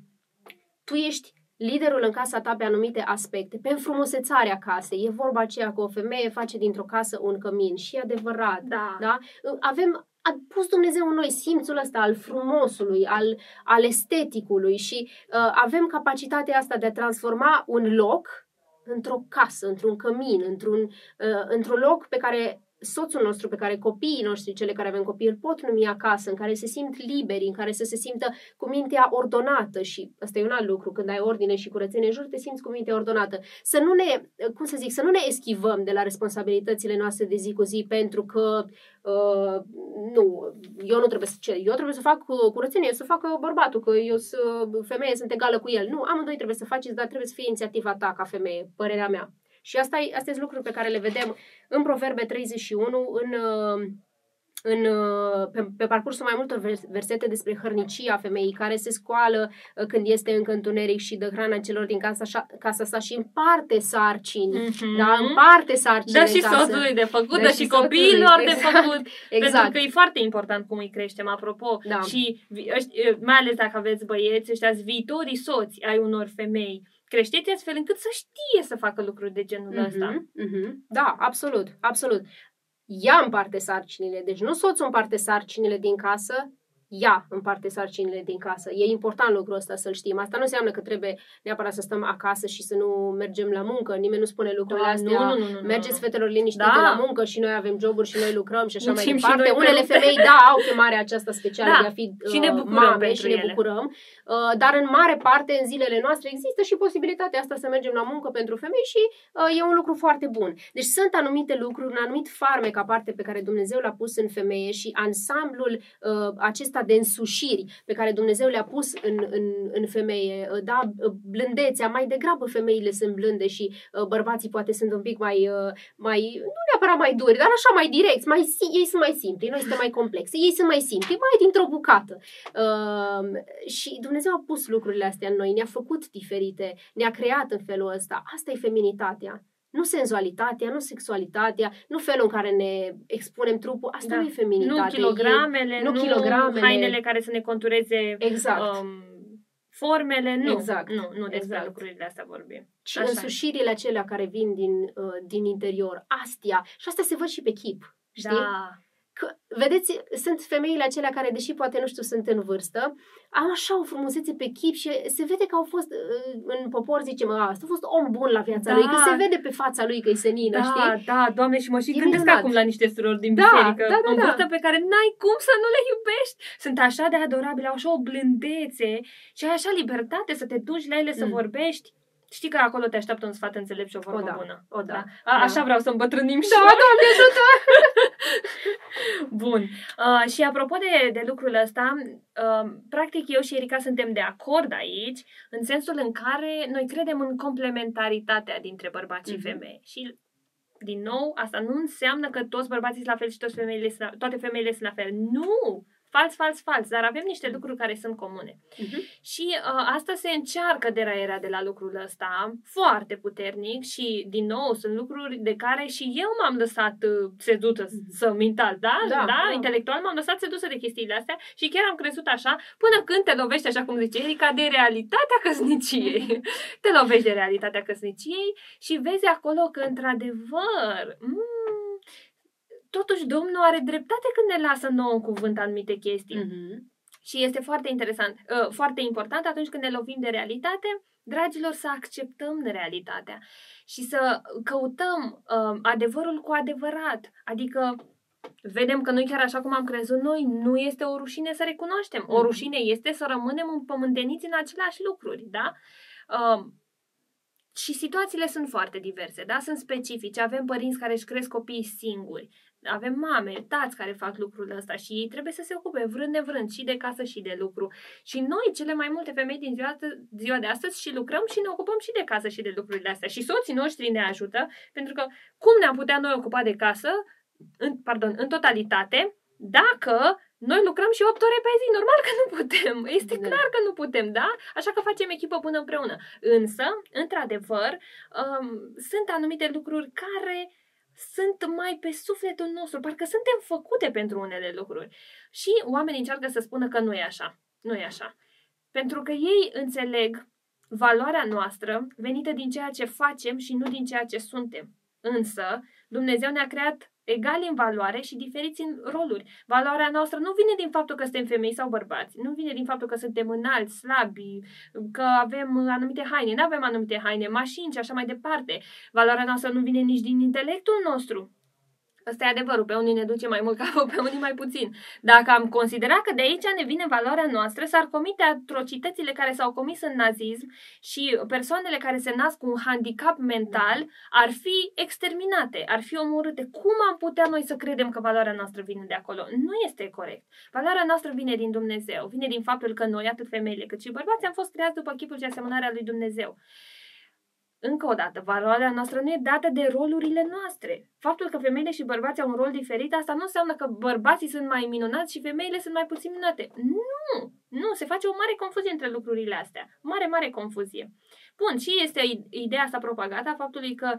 Tu ești liderul în casa ta pe anumite aspecte, pe înfrumusețarea casei. E vorba aceea că o femeie face dintr-o casă un cămin și e adevărat. Da. da? Avem a pus Dumnezeu în noi simțul ăsta al frumosului, al, al esteticului și uh, avem capacitatea asta de a transforma un loc într-o casă, într-un cămin, într-un, uh, într-un loc pe care soțul nostru, pe care copiii noștri, cele care avem copii, îl pot numi acasă, în care se simt liberi, în care să se simtă cu mintea ordonată și ăsta e un alt lucru, când ai ordine și curățenie în jur, te simți cu mintea ordonată. Să nu ne, cum să zic, să nu ne eschivăm de la responsabilitățile noastre de zi cu zi pentru că uh, nu, eu nu trebuie să ce, eu trebuie să fac curățenie, să facă bărbatul, că eu sunt femeie, sunt egală cu el. Nu, amândoi trebuie să faceți, dar trebuie să fie inițiativa ta ca femeie, părerea mea. Și asta e, astea sunt lucruri pe care le vedem în Proverbe 31, în, uh, în, uh, pe, pe parcursul mai multor versete despre hărnicia femeii care se scoală uh, când este încă întuneric și dă hrana celor din casa, casa sa și împarte sarcini. Mm-hmm. Da, împarte sarcini Dă și soțului de făcut, dă, dă și copiilor exact. de făcut. exact. Pentru că e foarte important cum îi creștem, apropo. Da. Și mai ales dacă aveți băieți, ăștia viitorii soți ai unor femei creșteți astfel încât să știe să facă lucruri de genul mm-hmm, ăsta. Mm-hmm. Da, absolut, absolut. Ea împarte sarcinile, deci nu soțul împarte sarcinile din casă, ea împarte sarcinile din casă. E important lucrul ăsta să-l știm. Asta nu înseamnă că trebuie neapărat să stăm acasă și să nu mergem la muncă. Nimeni nu spune lucrurile da, astea. Nu, nu, nu, nu, Mergeți fetelor liniștite da. la muncă și noi avem joburi și noi lucrăm și așa Mucim mai departe. Unele femei, da, au chemarea aceasta specială da. de a fi uh, și ne bucurăm mame și ne bucurăm. Uh, dar în mare parte, în zilele noastre, există și posibilitatea asta să mergem la muncă pentru femei și uh, e un lucru foarte bun. Deci sunt anumite lucruri, un anumit farmec aparte pe care Dumnezeu l-a pus în femeie și ansamblul uh, acesta de însușiri pe care Dumnezeu le-a pus în, în, în femeie, uh, da, uh, blândețea, mai degrabă femeile sunt blânde și uh, bărbații poate sunt un pic mai, uh, mai, nu neapărat mai duri, dar așa mai direct, mai, ei sunt mai simpli, noi suntem mai complexe, ei sunt mai simpli, mai dintr-o bucată. Uh, și Dumnezeu Dumnezeu a pus lucrurile astea în noi, ne-a făcut diferite, ne-a creat în felul ăsta. Asta e feminitatea. Nu senzualitatea, nu sexualitatea, nu felul în care ne expunem trupul. Asta da. nu e feminitate. Nu kilogramele, e, nu, nu kilogramele. hainele care să ne contureze exact. um, formele. Nu, exact. nu, nu despre exact. lucrurile astea vorbim. Și Așa însușirile acelea care vin din, uh, din interior, astia. Și asta se văd și pe chip. Știi? Da. Că, vedeți, sunt femeile acelea care, deși poate, nu știu, sunt în vârstă, au așa o frumusețe pe chip și se vede că au fost, uh, în popor zicem, a, asta a fost om bun la viața da. lui, că se vede pe fața lui că e senină, da, știi? Da, doamne, și mă și e gândesc minunat. acum la niște surori din da, biserică, da, da, în da. vârstă pe care n-ai cum să nu le iubești. Sunt așa de adorabile, au așa o blândețe și ai așa libertate să te duci la ele, să mm. vorbești. Știi că acolo te așteaptă un sfat înțelept și o vorbă o, da. bună. O, da. da. A, așa vreau să îmbătrânim și Da, Doamne ajută! [LAUGHS] Bun. Uh, și apropo de, de lucrul ăsta, uh, practic eu și Erika suntem de acord aici, în sensul în care noi credem în complementaritatea dintre bărbați mm-hmm. și mhm. femei. Și din nou, asta nu înseamnă că toți bărbații sunt la fel și toți femeile sunt la, toate femeile sunt la fel. Nu! Fals, fals, fals, dar avem niște lucruri care sunt comune. Uh-huh. Și uh, asta se încearcă deraierea de la lucrul ăsta foarte puternic și, din nou, sunt lucruri de care și eu m-am lăsat uh, sedută uh-huh. să mental, da? Da, da? da? Intelectual m-am lăsat sedusă de chestiile astea și chiar am crezut așa până când te lovești, așa cum zice Erica, de realitatea căsniciei. [LAUGHS] te lovești de realitatea căsniciei și vezi acolo că, într-adevăr, mm, totuși Domnul are dreptate când ne lasă nouă în cuvânt anumite chestii. Mm-hmm. Și este foarte interesant, uh, foarte important atunci când ne lovim de realitate, dragilor, să acceptăm realitatea și să căutăm uh, adevărul cu adevărat. Adică vedem că noi chiar așa cum am crezut noi, nu este o rușine să recunoaștem. O mhm. rușine este să rămânem împământeniți în aceleași lucruri, da? Uh, și situațiile sunt foarte diverse, da? Sunt specifice. Avem părinți care își cresc copiii singuri avem mame, tați care fac lucrul ăsta și ei trebuie să se ocupe vrând nevrând și de casă și de lucru. Și noi, cele mai multe femei din ziua, ziua de astăzi, și lucrăm și ne ocupăm și de casă și de lucrurile astea. Și soții noștri ne ajută, pentru că cum ne-am putea noi ocupa de casă, în, pardon, în totalitate, dacă noi lucrăm și 8 ore pe zi, normal că nu putem. Este da. clar că nu putem, da? Așa că facem echipă până împreună. Însă, într-adevăr, um, sunt anumite lucruri care sunt mai pe sufletul nostru, parcă suntem făcute pentru unele lucruri. Și oamenii încearcă să spună că nu e așa. Nu e așa. Pentru că ei înțeleg valoarea noastră venită din ceea ce facem și nu din ceea ce suntem. Însă, Dumnezeu ne-a creat egali în valoare și diferiți în roluri. Valoarea noastră nu vine din faptul că suntem femei sau bărbați, nu vine din faptul că suntem înalți, slabi, că avem anumite haine, nu avem anumite haine, mașini și așa mai departe. Valoarea noastră nu vine nici din intelectul nostru, Ăsta e adevărul, pe unii ne duce mai mult [LAUGHS] capul, pe unii mai puțin. Dacă am considerat că de aici ne vine valoarea noastră, s-ar comite atrocitățile care s-au comis în nazism și persoanele care se nasc cu un handicap mental ar fi exterminate, ar fi omorâte. Cum am putea noi să credem că valoarea noastră vine de acolo? Nu este corect. Valoarea noastră vine din Dumnezeu, vine din faptul că noi, atât femeile cât și bărbații, am fost creați după chipul și asemănarea lui Dumnezeu. Încă o dată, valoarea noastră nu e dată de rolurile noastre. Faptul că femeile și bărbații au un rol diferit, asta nu înseamnă că bărbații sunt mai minunați și femeile sunt mai puțin minunate. Nu! Nu, se face o mare confuzie între lucrurile astea. Mare, mare confuzie. Bun, și este ideea asta propagată a faptului că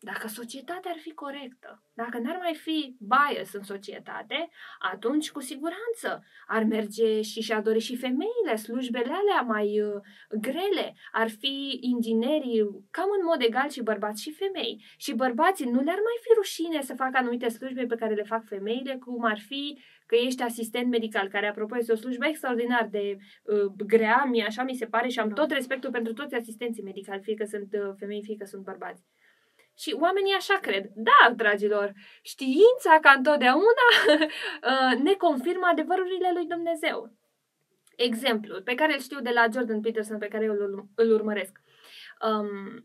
dacă societatea ar fi corectă, dacă n-ar mai fi bias în societate, atunci cu siguranță ar merge și și-ar dori și femeile, slujbele alea mai uh, grele, ar fi inginerii cam în mod egal și bărbați și femei. Și bărbații nu le-ar mai fi rușine să facă anumite slujbe pe care le fac femeile, cum ar fi că ești asistent medical, care apropo este o slujbă extraordinar de uh, grea, mie așa mi se pare și am da. tot respectul pentru toți asistenții medicali, fie că sunt uh, femei, fie că sunt bărbați. Și oamenii așa cred. Da, dragilor, știința ca întotdeauna [LAUGHS] uh, ne confirmă adevărurile lui Dumnezeu. Exemplul pe care îl știu de la Jordan Peterson, pe care eu îl, îl urmăresc. Um,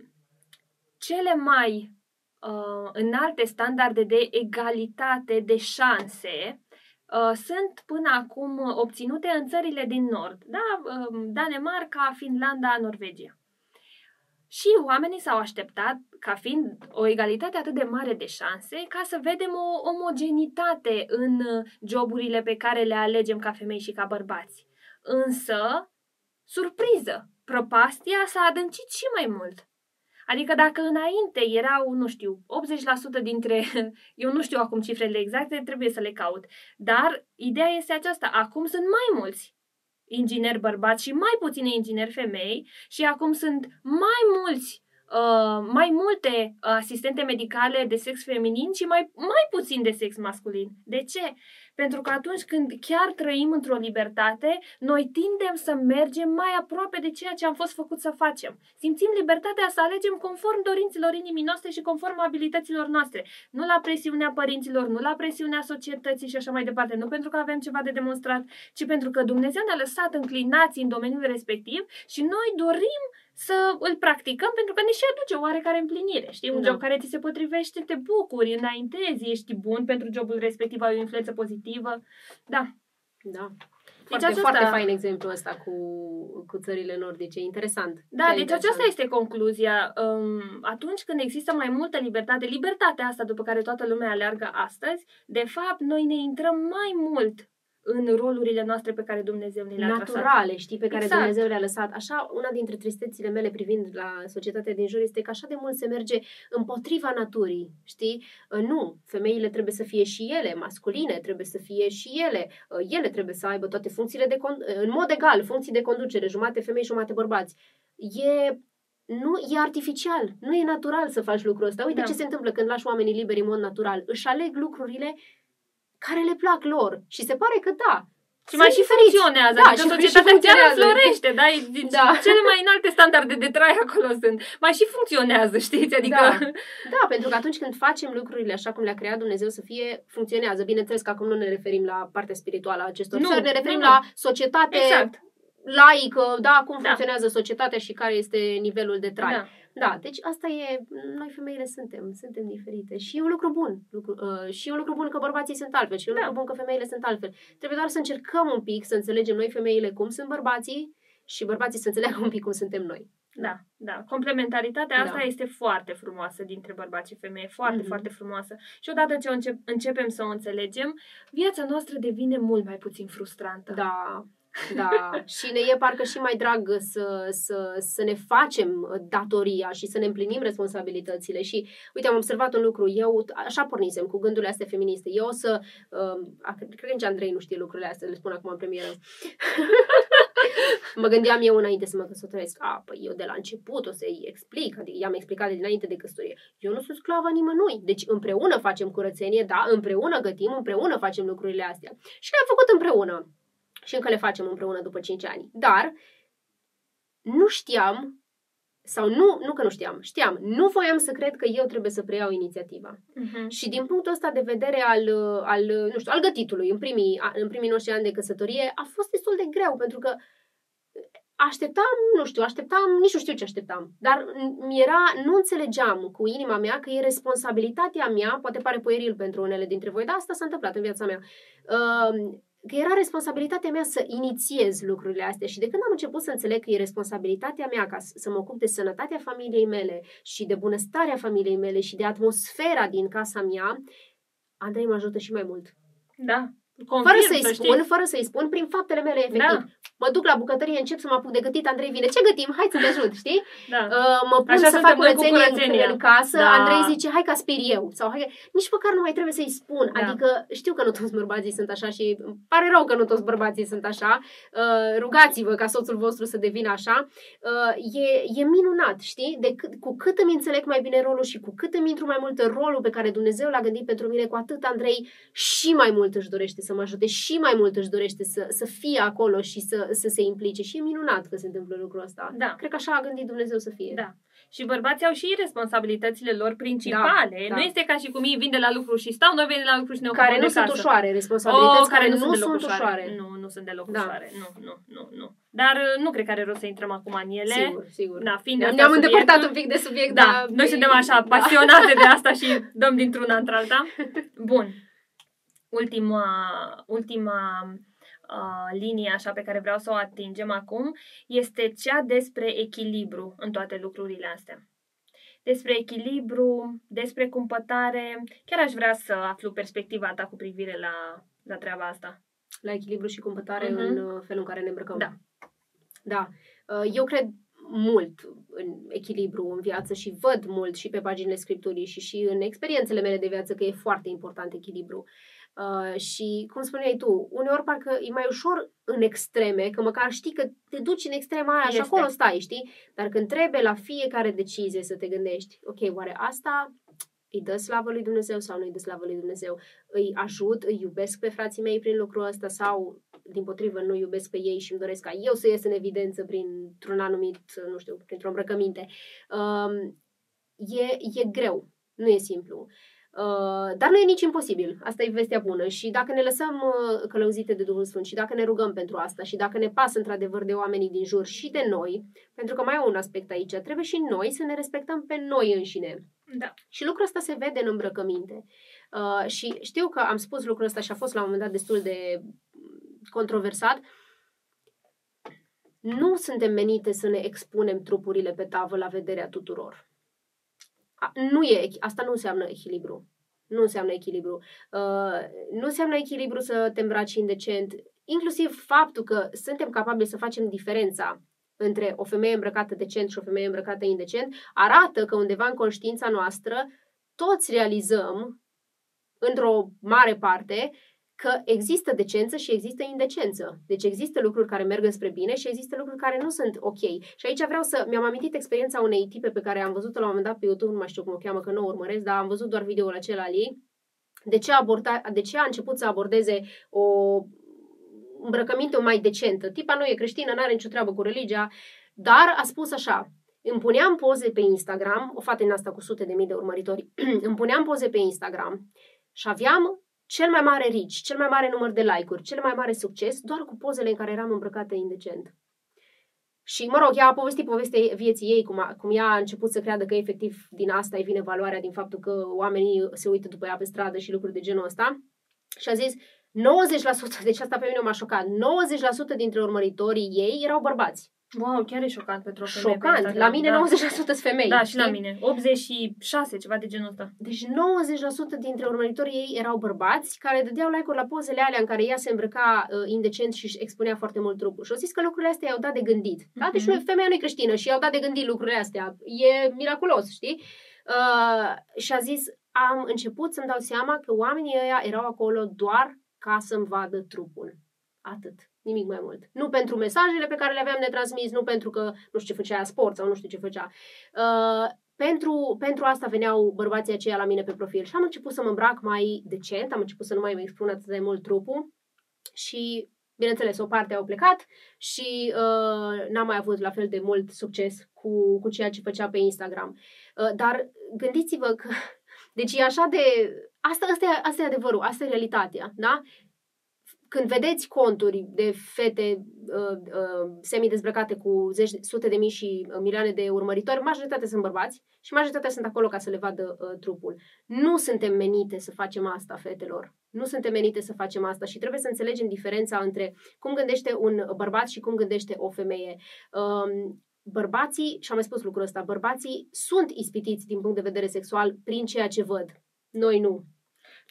cele mai uh, înalte standarde de egalitate de șanse uh, sunt până acum obținute în țările din nord. Da? Uh, Danemarca, Finlanda, Norvegia. Și oamenii s-au așteptat, ca fiind o egalitate atât de mare de șanse, ca să vedem o omogenitate în joburile pe care le alegem ca femei și ca bărbați. Însă, surpriză, prăpastia s-a adâncit și mai mult. Adică dacă înainte erau, nu știu, 80% dintre, [LAUGHS] eu nu știu acum cifrele exacte, trebuie să le caut, dar ideea este aceasta, acum sunt mai mulți ingineri bărbați și mai puține ingineri femei și acum sunt mai mulți Uh, mai multe asistente medicale de sex feminin și mai, mai puțin de sex masculin. De ce? Pentru că atunci când chiar trăim într-o libertate, noi tindem să mergem mai aproape de ceea ce am fost făcut să facem. Simțim libertatea să alegem conform dorinților inimii noastre și conform abilităților noastre. Nu la presiunea părinților, nu la presiunea societății și așa mai departe. Nu pentru că avem ceva de demonstrat, ci pentru că Dumnezeu ne-a lăsat înclinați în domeniul respectiv și noi dorim să îl practicăm pentru că ne și aduce oarecare împlinire. Știi, un da. job care ți se potrivește, te bucuri, înaintezi, ești bun pentru jobul respectiv, ai o influență pozitivă. Da. Da. Deci foarte, aceasta... foarte fain exemplu ăsta cu, cu țările nordice, interesant. Da, deci interesant. aceasta este concluzia. Um, atunci când există mai multă libertate, libertatea asta după care toată lumea aleargă astăzi, de fapt, noi ne intrăm mai mult în rolurile noastre pe care Dumnezeu ne le-a Naturale, trasat. știi, pe care exact. Dumnezeu le-a lăsat. Așa, una dintre tristețile mele privind la societatea din jur este că așa de mult se merge împotriva naturii, știi? Uh, nu, femeile trebuie să fie și ele masculine, trebuie să fie și ele. Uh, ele trebuie să aibă toate funcțiile de con- uh, în mod egal, funcții de conducere, jumate femei, jumate bărbați. E nu e artificial, nu e natural să faci lucrul ăsta. Uite da. ce se întâmplă când lași oamenii liberi în mod natural. Își aleg lucrurile care le plac lor. Și se pare că da, și mai și funcționează, da, adică și societatea chiar înflorește, da? Din da. Cele mai înalte standarde de trai acolo sunt. Mai și funcționează, știți? Adică... Da. da, pentru că atunci când facem lucrurile așa cum le-a creat Dumnezeu să fie, funcționează. Bineînțeles că acum nu ne referim la partea spirituală a acestor nu, ne referim nu, la societate exact. Laică, da, cum da. funcționează societatea și care este nivelul de trai. Da. Da, deci asta e, noi femeile suntem, suntem diferite și e un lucru bun. Lucru, uh, și e un lucru bun că bărbații sunt altfel și e un da. lucru bun că femeile sunt altfel. Trebuie doar să încercăm un pic să înțelegem noi femeile cum sunt bărbații și bărbații să înțeleagă un pic cum suntem noi. Da, da. Complementaritatea da. asta este foarte frumoasă dintre bărbați și femei, foarte, mm-hmm. foarte frumoasă. Și odată ce o încep, începem să o înțelegem, viața noastră devine mult mai puțin frustrantă. Da, da, și ne e parcă și mai drag să, să, să ne facem datoria și să ne împlinim responsabilitățile. Și, uite, am observat un lucru. Eu, așa pornisem cu gândurile astea feministe. Eu o să... Uh, cred că nici Andrei nu știe lucrurile astea, le spun acum în premieră. [LAUGHS] mă gândeam eu înainte să mă căsătoresc. A, păi eu de la început o să-i explic, adică i-am explicat de dinainte de căsătorie. Eu nu sunt sclava nimănui. Deci împreună facem curățenie, da, împreună gătim, împreună facem lucrurile astea. Și le-am făcut împreună și încă le facem împreună după 5 ani. Dar nu știam, sau nu, nu că nu știam, știam, nu voiam să cred că eu trebuie să preiau inițiativa. Uh-huh. Și din punctul ăsta de vedere al, al, nu știu, al gătitului în primii, în primii noștri ani de căsătorie a fost destul de greu, pentru că așteptam, nu știu, așteptam, nici nu știu ce așteptam, dar mi era, nu înțelegeam cu inima mea că e responsabilitatea mea, poate pare pueril pentru unele dintre voi, dar asta s-a întâmplat în viața mea. Uh, că era responsabilitatea mea să inițiez lucrurile astea și de când am început să înțeleg că e responsabilitatea mea ca să mă ocup de sănătatea familiei mele și de bunăstarea familiei mele și de atmosfera din casa mea, Andrei mă ajută și mai mult. Da. Confirm, fără să-i spun, știi. fără să-i spun, prin faptele mele efectiv. Da. Mă duc la bucătărie, încep să mă apuc de gătit, Andrei vine, ce gătim? Hai să te ajut, știi? Da. Uh, mă pun Așa să fac curățenie în, în casă, da. Andrei zice, hai că aspir eu. Sau hai Nici măcar nu mai trebuie să-i spun. Da. Adică știu că nu toți bărbații sunt așa și îmi pare rău că nu toți bărbații sunt așa. Uh, rugați-vă ca soțul vostru să devină așa. Uh, e, e minunat, știi? De cât, cu cât îmi înțeleg mai bine rolul și cu cât îmi intru mai mult în rolul pe care Dumnezeu l-a gândit pentru mine, cu atât Andrei și mai mult își dorește să mă ajute și mai mult își dorește să, să fie acolo și să, să se implice. Și e minunat că se întâmplă lucrul ăsta. Da. Cred că așa a gândit Dumnezeu să fie. Da. Și bărbații au și responsabilitățile lor principale. Da, da. Nu este ca și cum ei vin de la lucru și stau, noi venim de la lucru și ne ocupăm Care nu de sunt casă. ușoare, responsabilități oh, care, care nu, nu sunt ușoare. ușoare. Nu, nu sunt deloc da. ușoare. Nu, nu, nu, nu. Dar uh, nu cred că are rost să intrăm acum în ele. Sigur, sigur. Da, fiind ne-am, ne-am îndepărtat un pic de subiect, da. Dar noi suntem așa da. pasionate de [LAUGHS] asta și dăm dintr-una într-alta. [LAUGHS] Bun. Ultima, ultima uh, linie așa pe care vreau să o atingem acum este cea despre echilibru în toate lucrurile astea. Despre echilibru, despre cumpătare. Chiar aș vrea să aflu perspectiva ta cu privire la, la treaba asta. La echilibru și cumpătare uh-huh. în uh, felul în care ne îmbrăcăm. Da. Da. Uh, eu cred mult în echilibru în viață și văd mult și pe paginile scripturii și și în experiențele mele de viață că e foarte important echilibru. Uh, Uh, și, cum spuneai tu, uneori parcă e mai ușor în extreme, că măcar știi că te duci în extrema aia este. și acolo stai, știi? Dar când trebuie la fiecare decizie să te gândești, ok, oare asta îi dă slavă lui Dumnezeu sau nu îi dă slavă lui Dumnezeu? Îi ajut, îi iubesc pe frații mei prin lucrul ăsta sau, din potrivă, nu iubesc pe ei și îmi doresc ca eu să ies în evidență printr-un anumit, nu știu, printr-o îmbrăcăminte. Um, e, e greu, nu e simplu. Uh, Uh, dar nu e nici imposibil. Asta e vestea bună. Și dacă ne lăsăm uh, călăuzite de Duhul Sfânt și dacă ne rugăm pentru asta și dacă ne pasă într-adevăr de oamenii din jur și de noi, pentru că mai e un aspect aici, trebuie și noi să ne respectăm pe noi înșine. Da. Și lucrul ăsta se vede în îmbrăcăminte. Uh, și știu că am spus lucrul ăsta și a fost la un moment dat destul de controversat. Nu suntem menite să ne expunem trupurile pe tavă la vederea tuturor nu e, asta nu înseamnă echilibru. Nu înseamnă echilibru. Uh, nu înseamnă echilibru să te îmbraci indecent. Inclusiv faptul că suntem capabili să facem diferența între o femeie îmbrăcată decent și o femeie îmbrăcată indecent, arată că undeva în conștiința noastră toți realizăm, într-o mare parte, că există decență și există indecență. Deci există lucruri care merg spre bine și există lucruri care nu sunt ok. Și aici vreau să... Mi-am amintit experiența unei tipe pe care am văzut-o la un moment dat pe YouTube, nu mai știu cum o cheamă, că nu o urmăresc, dar am văzut doar videoul acela al ei. De ce, aborda, de ce a început să abordeze o îmbrăcăminte mai decentă? Tipa nu e creștină, nu are nicio treabă cu religia, dar a spus așa, îmi puneam poze pe Instagram, o fată în asta cu sute de mii de urmăritori, [CLEARS THROAT] îmi puneam poze pe Instagram și aveam cel mai mare reach, cel mai mare număr de like-uri, cel mai mare succes, doar cu pozele în care eram îmbrăcată indecent. Și, mă rog, ea a povestit povestea vieții ei, cum, a, cum ea a început să creadă că efectiv din asta îi vine valoarea, din faptul că oamenii se uită după ea pe stradă și lucruri de genul ăsta. Și a zis, 90%, deci asta pe mine m-a șocat, 90% dintre urmăritorii ei erau bărbați. Wow, chiar e șocant pentru o femeie. Șocant. La mine da. 90% sunt femei. Da, și la mine. 86, ceva de genul ăsta. Deci 90% dintre urmăritorii ei erau bărbați care dădeau like-uri la pozele alea în care ea se îmbrăca uh, indecent și expunea foarte mult trupul. Și au zis că lucrurile astea i-au dat de gândit. Mm-hmm. Da? Deci mhm. nu, femeia nu e creștină și i-au dat de gândit lucrurile astea. E miraculos, știi? Uh, și a zis, am început să-mi dau seama că oamenii ăia erau acolo doar ca să-mi vadă trupul. Atât. Nimic mai mult. Nu pentru mesajele pe care le aveam de transmis, nu pentru că nu știu ce făcea sport sau nu știu ce făcea. Uh, pentru, pentru asta veneau bărbații aceia la mine pe profil și am început să mă îmbrac mai decent, am început să nu mai mă expun atât de mult trupul și, bineînțeles, o parte au plecat și uh, n-am mai avut la fel de mult succes cu, cu ceea ce făcea pe Instagram. Uh, dar gândiți-vă că, [LAUGHS] deci e așa de... Asta, asta, e, asta e adevărul, asta e realitatea, da? Când vedeți conturi de fete uh, uh, semi-dezbrăcate cu zeci, sute de mii și uh, milioane de urmăritori, majoritatea sunt bărbați și majoritatea sunt acolo ca să le vadă uh, trupul. Nu suntem menite să facem asta, fetelor. Nu suntem menite să facem asta și trebuie să înțelegem diferența între cum gândește un bărbat și cum gândește o femeie. Uh, bărbații, și am mai spus lucrul ăsta, bărbații sunt ispitiți din punct de vedere sexual prin ceea ce văd. Noi nu.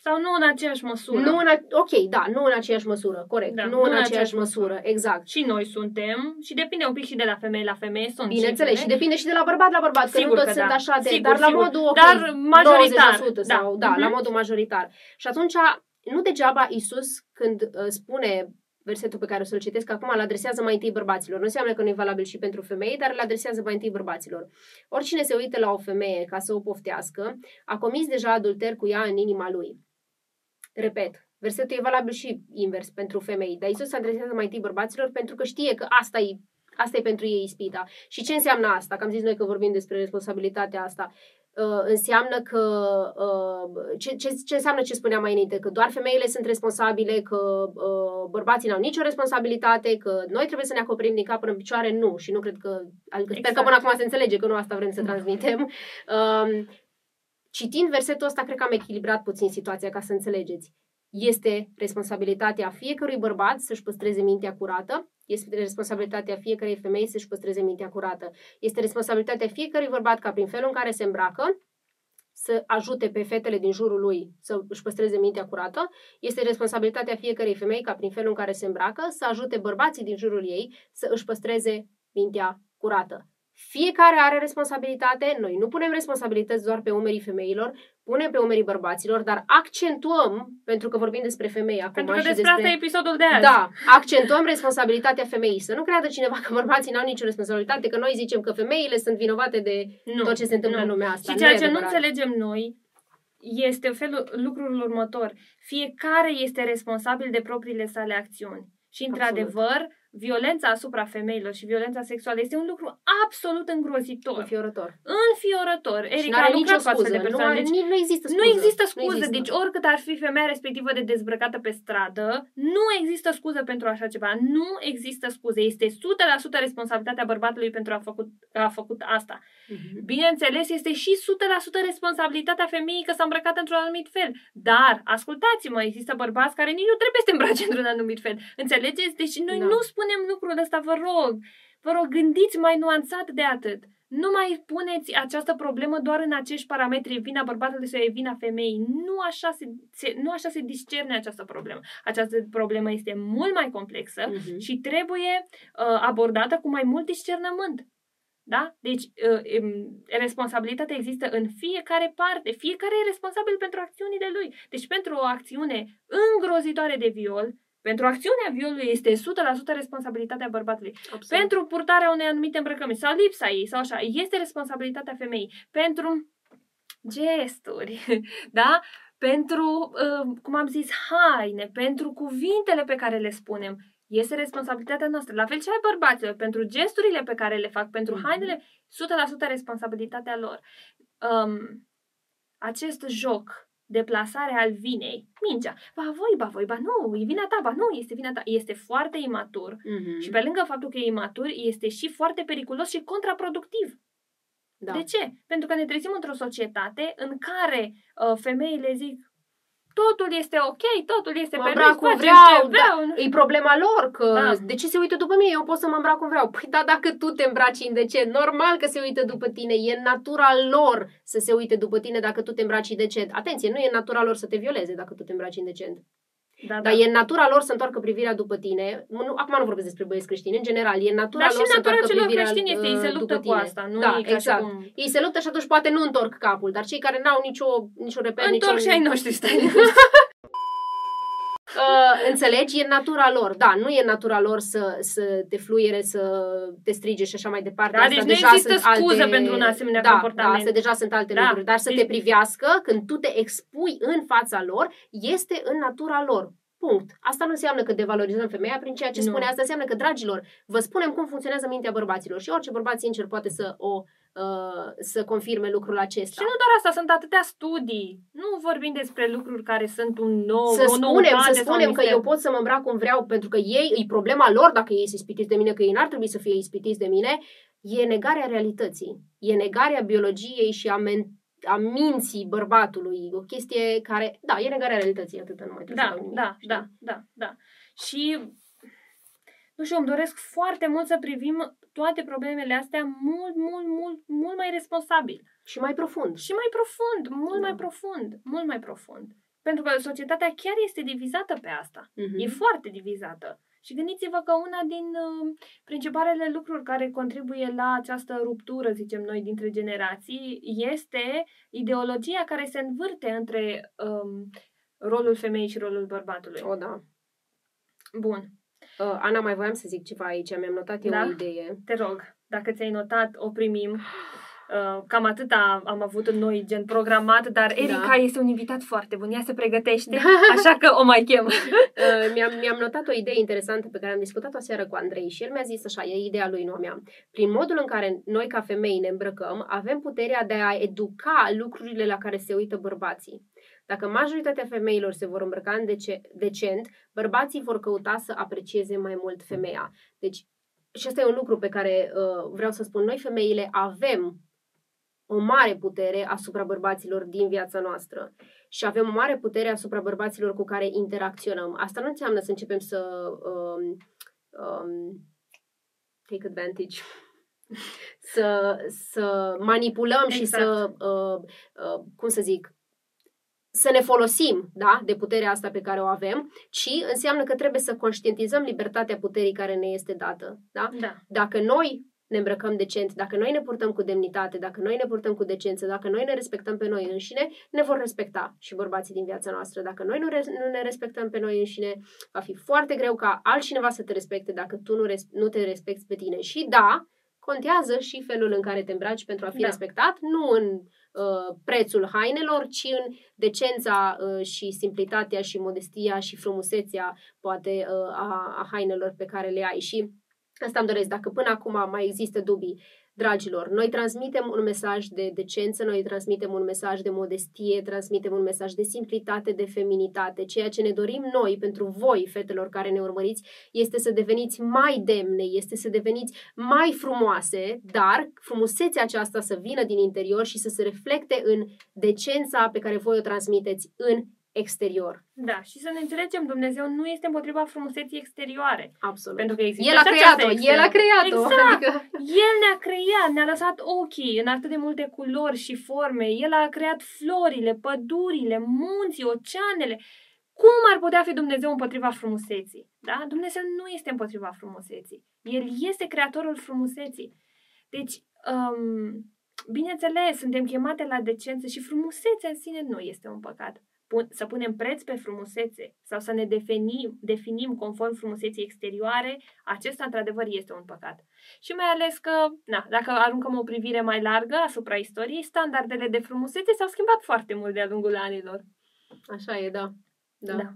Sau nu în aceeași măsură. Nu în, ok, da, nu în aceeași măsură, corect. Da, nu, nu în aceeași, aceeași măsură, măsură, exact. Și noi suntem, și depinde un pic și de la femeie la femeie, sunt Bineînțeles, și depinde și de la bărbat la bărbat, sigur că nu toți că sunt da. așa de, sigur, dar sigur. la modul, ok, dar majoritar, 90% da. sau, da, uh-huh. la modul majoritar. Și atunci, nu degeaba Isus, când uh, spune versetul pe care o să-l citesc acum, îl adresează mai întâi bărbaților. Nu înseamnă că nu e valabil și pentru femei, dar îl adresează mai întâi bărbaților. Oricine se uită la o femeie ca să o poftească, a comis deja adulter cu ea în inima lui. Repet, versetul e valabil și invers pentru femei, dar Isus se adresează mai întâi bărbaților pentru că știe că asta e Asta e pentru ei ispita. Și ce înseamnă asta? Că am zis noi că vorbim despre responsabilitatea asta. Uh, înseamnă că uh, ce, ce, ce înseamnă ce spuneam mai înainte, că doar femeile sunt responsabile, că uh, bărbații n-au nicio responsabilitate, că noi trebuie să ne acoperim din cap până în picioare, nu, și nu cred că, adică exact. sper că exact. până acum se înțelege că nu asta vrem să transmitem. Uh, citind versetul ăsta, cred că am echilibrat puțin situația ca să înțelegeți. Este responsabilitatea fiecărui bărbat să-și păstreze mintea curată, este responsabilitatea fiecărei femei să-și păstreze mintea curată. Este responsabilitatea fiecărui bărbat ca prin felul în care se îmbracă să ajute pe fetele din jurul lui să își păstreze mintea curată. Este responsabilitatea fiecărei femei ca prin felul în care se îmbracă să ajute bărbații din jurul ei să își păstreze mintea curată. Fiecare are responsabilitate, noi nu punem responsabilități doar pe umerii femeilor, punem pe umerii bărbaților, dar accentuăm, pentru că vorbim despre femei acum Pentru că și despre, despre asta e episodul de azi. Da, accentuăm responsabilitatea femeii. Să nu creadă cineva că bărbații n-au nicio responsabilitate, că noi zicem că femeile sunt vinovate de nu, tot ce se întâmplă nu. în lumea asta. Și ceea ce nu înțelegem noi este felul, lucrul următor. Fiecare este responsabil de propriile sale acțiuni. Și, într-adevăr, Absolut violența asupra femeilor și violența sexuală este un lucru absolut îngrozitor. Înfiorător. Înfiorător. Erica a lucrat cu astfel de persoane. Nu, deci, nu există scuză. Nu există scuză. Nu există. Deci oricât ar fi femeia respectivă de dezbrăcată pe stradă, nu există scuză pentru așa ceva. Nu există scuze. Este 100% responsabilitatea bărbatului pentru a făcut, a făcut asta. Mm-hmm. Bineînțeles, este și 100% responsabilitatea femeii că s-a îmbrăcat într-un anumit fel. Dar, ascultați-mă, există bărbați care nici nu trebuie să te îmbrace într-un anumit fel. Înțelegeți? Deci noi da. nu spunem spunem lucrul ăsta, vă rog. Vă rog, gândiți mai nuanțat de atât. Nu mai puneți această problemă doar în acești parametri, e vina bărbatului sau e vina femeii. Nu așa se, se, nu așa se discerne această problemă. Această problemă este mult mai complexă uh-huh. și trebuie uh, abordată cu mai mult discernământ. Da? Deci, uh, um, responsabilitatea există în fiecare parte. Fiecare e responsabil pentru acțiunile lui. Deci, pentru o acțiune îngrozitoare de viol, pentru acțiunea violului este 100% responsabilitatea bărbatului. Absolut. Pentru purtarea unei anumite îmbrăcăminte sau lipsa ei sau așa, este responsabilitatea femeii. Pentru gesturi, [LAUGHS] da? Pentru, uh, cum am zis, haine, pentru cuvintele pe care le spunem, este responsabilitatea noastră. La fel și ai bărbaților, pentru gesturile pe care le fac, pentru mm-hmm. hainele, 100% responsabilitatea lor. Um, acest joc deplasare al vinei. Mingea. Ba voi, ba voi, ba nu, e vina ta, ba nu, este vina ta. Este foarte imatur mm-hmm. și pe lângă faptul că e imatur, este și foarte periculos și contraproductiv. Da. De ce? Pentru că ne trezim într-o societate în care uh, femeile zic totul este ok, totul este mă permis, cum vreau, ce vreau. Da, e problema lor, că da. de ce se uită după mine? Eu pot să mă îmbrac cum vreau. Păi da, dacă tu te îmbraci indecent, normal că se uită după tine, e natura lor să se uite după tine dacă tu te îmbraci indecent. Atenție, nu e natura lor să te violeze dacă tu te îmbraci indecent. Da, Dar da. e natura lor să întoarcă privirea după tine. Nu, acum nu vorbesc despre băieți creștini, în general. E natura Dar lor și natura să întoarcă privirea creștini este, ei se luptă cu asta. Nu da, exact. Cum... Ei se luptă și atunci poate nu întorc capul, dar cei care n-au nicio, nicio reper, Întorc nicio... și ai noștri, stai [LAUGHS] Uh, înțelegi? E natura lor. Da, nu e natura lor să, să te fluiere, să te strige și așa mai departe. Da, deci nu deja există sunt scuză alte... pentru un asemenea da, comportament. Da, astea deja sunt alte da. lucruri. Dar să deci... te privească când tu te expui în fața lor, este în natura lor. Punct. Asta nu înseamnă că devalorizăm femeia prin ceea ce nu. spune. Asta înseamnă că, dragilor, vă spunem cum funcționează mintea bărbaților și orice bărbat sincer poate să o uh, să confirme lucrul acesta. Și nu doar asta, sunt atâtea studii. Nu vorbim despre lucruri care sunt un nou, să o spunem, noutate să sau spunem un că mister. eu pot să mă îmbrac cum vreau pentru că ei, e problema lor dacă ei sunt ispitiți de mine, că ei n-ar trebui să fie ispitiți de mine, e negarea realității. E negarea biologiei și a, men- a minții bărbatului. O chestie care, da, e negarea realității, atât nu mai trebuie Da, să dau nimic, da, știi? da, da, da. Și, nu știu, îmi doresc foarte mult să privim toate problemele astea mult, mult, mult, mult mai responsabil. Și mai profund. Și mai profund, mult Da. mai profund, mult mai profund. Pentru că societatea chiar este divizată pe asta. Mhm. E foarte divizată. Și gândiți-vă că una din uh, principalele lucruri care contribuie la această ruptură, zicem noi, dintre generații, este ideologia care se învârte între um, rolul femeii și rolul bărbatului. O, da. Bun, Uh, Ana, mai voiam să zic ceva aici, mi-am notat eu Da? o idee. te rog, dacă ți-ai notat, o primim. Uh, cam atâta am avut noi, gen programat, dar Erica Da. este un invitat foarte bun, ea se pregătește, [LAUGHS] așa că o mai chem. [LAUGHS] Uh, mi-am, mi-am notat o idee interesantă pe care am discutat-o seară cu Andrei și el mi-a zis așa, e ideea lui, nu a mea. Prin modul în care noi ca femei ne îmbrăcăm, avem puterea de a educa lucrurile la care se uită bărbații. Dacă majoritatea femeilor se vor îmbrăca în dece- decent, bărbații vor căuta să aprecieze mai mult femeia. Deci, și asta e un lucru pe care uh, vreau să spun, noi femeile avem o mare putere asupra bărbaților din viața noastră și avem o mare putere asupra bărbaților cu care interacționăm. Asta nu înseamnă să începem să um, um, take advantage, [LAUGHS] să, să manipulăm și Exact. să, uh, uh, cum să zic, să ne folosim da, de puterea asta pe care o avem, ci înseamnă că trebuie să conștientizăm libertatea puterii care ne este dată. Da? Da, Dacă noi ne îmbrăcăm decent, dacă noi ne purtăm cu demnitate, dacă noi ne purtăm cu decență, dacă noi ne respectăm pe noi înșine, ne vor respecta și bărbații din viața noastră. Dacă noi nu, res- nu ne respectăm pe noi înșine, va fi foarte greu ca altcineva să te respecte dacă tu nu, res- nu te respecti pe tine. Și da, contează și felul în care te îmbraci pentru a fi Da. respectat, nu în uh, prețul hainelor, ci în decența uh, și simplitatea și modestia și frumusețea, poate, uh, a, a hainelor pe care le ai. Și Asta îmi doresc. Dacă până acum mai există dubii, dragilor, noi transmitem un mesaj de decență, noi transmitem un mesaj de modestie, transmitem un mesaj de simplitate, de feminitate. Ceea ce ne dorim noi pentru voi, fetelor care ne urmăriți, este să deveniți mai demne, este să deveniți mai frumoase, dar frumusețea aceasta să vină din interior și să se reflecte în decența pe care voi o transmiteți în exterior. da. Și să ne înțelegem, Dumnezeu nu este împotriva frumuseții exterioare. Absolut. Pentru că există El a și această creat-o, el exterioară. a creat-o. Exact. Adică, El ne-a creat, ne-a lăsat ochii în atât de multe culori și forme. El a creat florile, pădurile, munții, oceanele. Cum ar putea fi Dumnezeu împotriva frumuseții? Da? Dumnezeu nu este împotriva frumuseții. El este creatorul frumuseții. Deci, um, bineînțeles, suntem chemate la decență și frumusețea în sine nu este un păcat. Pun- să punem preț pe frumusețe sau să ne definim, definim conform frumuseții exterioare, acesta într-adevăr este un păcat. Și mai ales că, na, dacă aruncăm o privire mai largă asupra istoriei, standardele de frumusețe s-au schimbat foarte mult de-a lungul anilor. Așa e, da. Da. Da.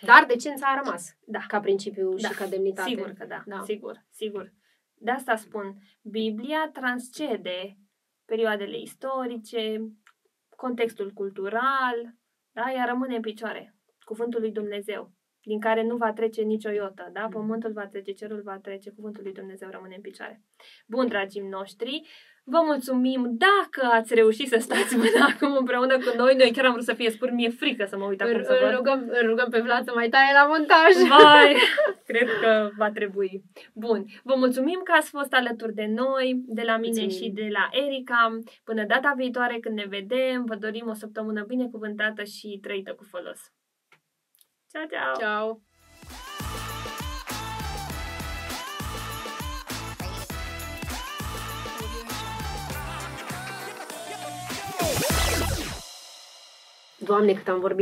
Dar decența a rămas Da. ca principiu Da, și ca demnitate. Sigur că da, Da. sigur, sigur. De asta spun, Biblia transcede perioadele istorice, contextul cultural, da? ea rămâne în picioare. Cuvântul lui Dumnezeu, din care nu va trece nicio iotă, da? Pământul va trece, cerul va trece, cuvântul lui Dumnezeu rămâne în picioare. Bun, dragii noștri, vă mulțumim dacă ați reușit să stați până acum împreună cu noi. Noi chiar am vrut să fie scurt, mi-e frică să mă uit acum Îl, să îl, văd. rugăm, îl rugăm pe Vlad să mai taie la montaj. Vai, [LAUGHS] cred că va trebui. Bun, vă mulțumim că ați fost alături de noi, de la mine Mulțumim. și de la Erica. Până data viitoare când ne vedem, vă dorim o săptămână binecuvântată și trăită cu folos. Ciao, ciao! Ciao. Doamne, cât am vorbit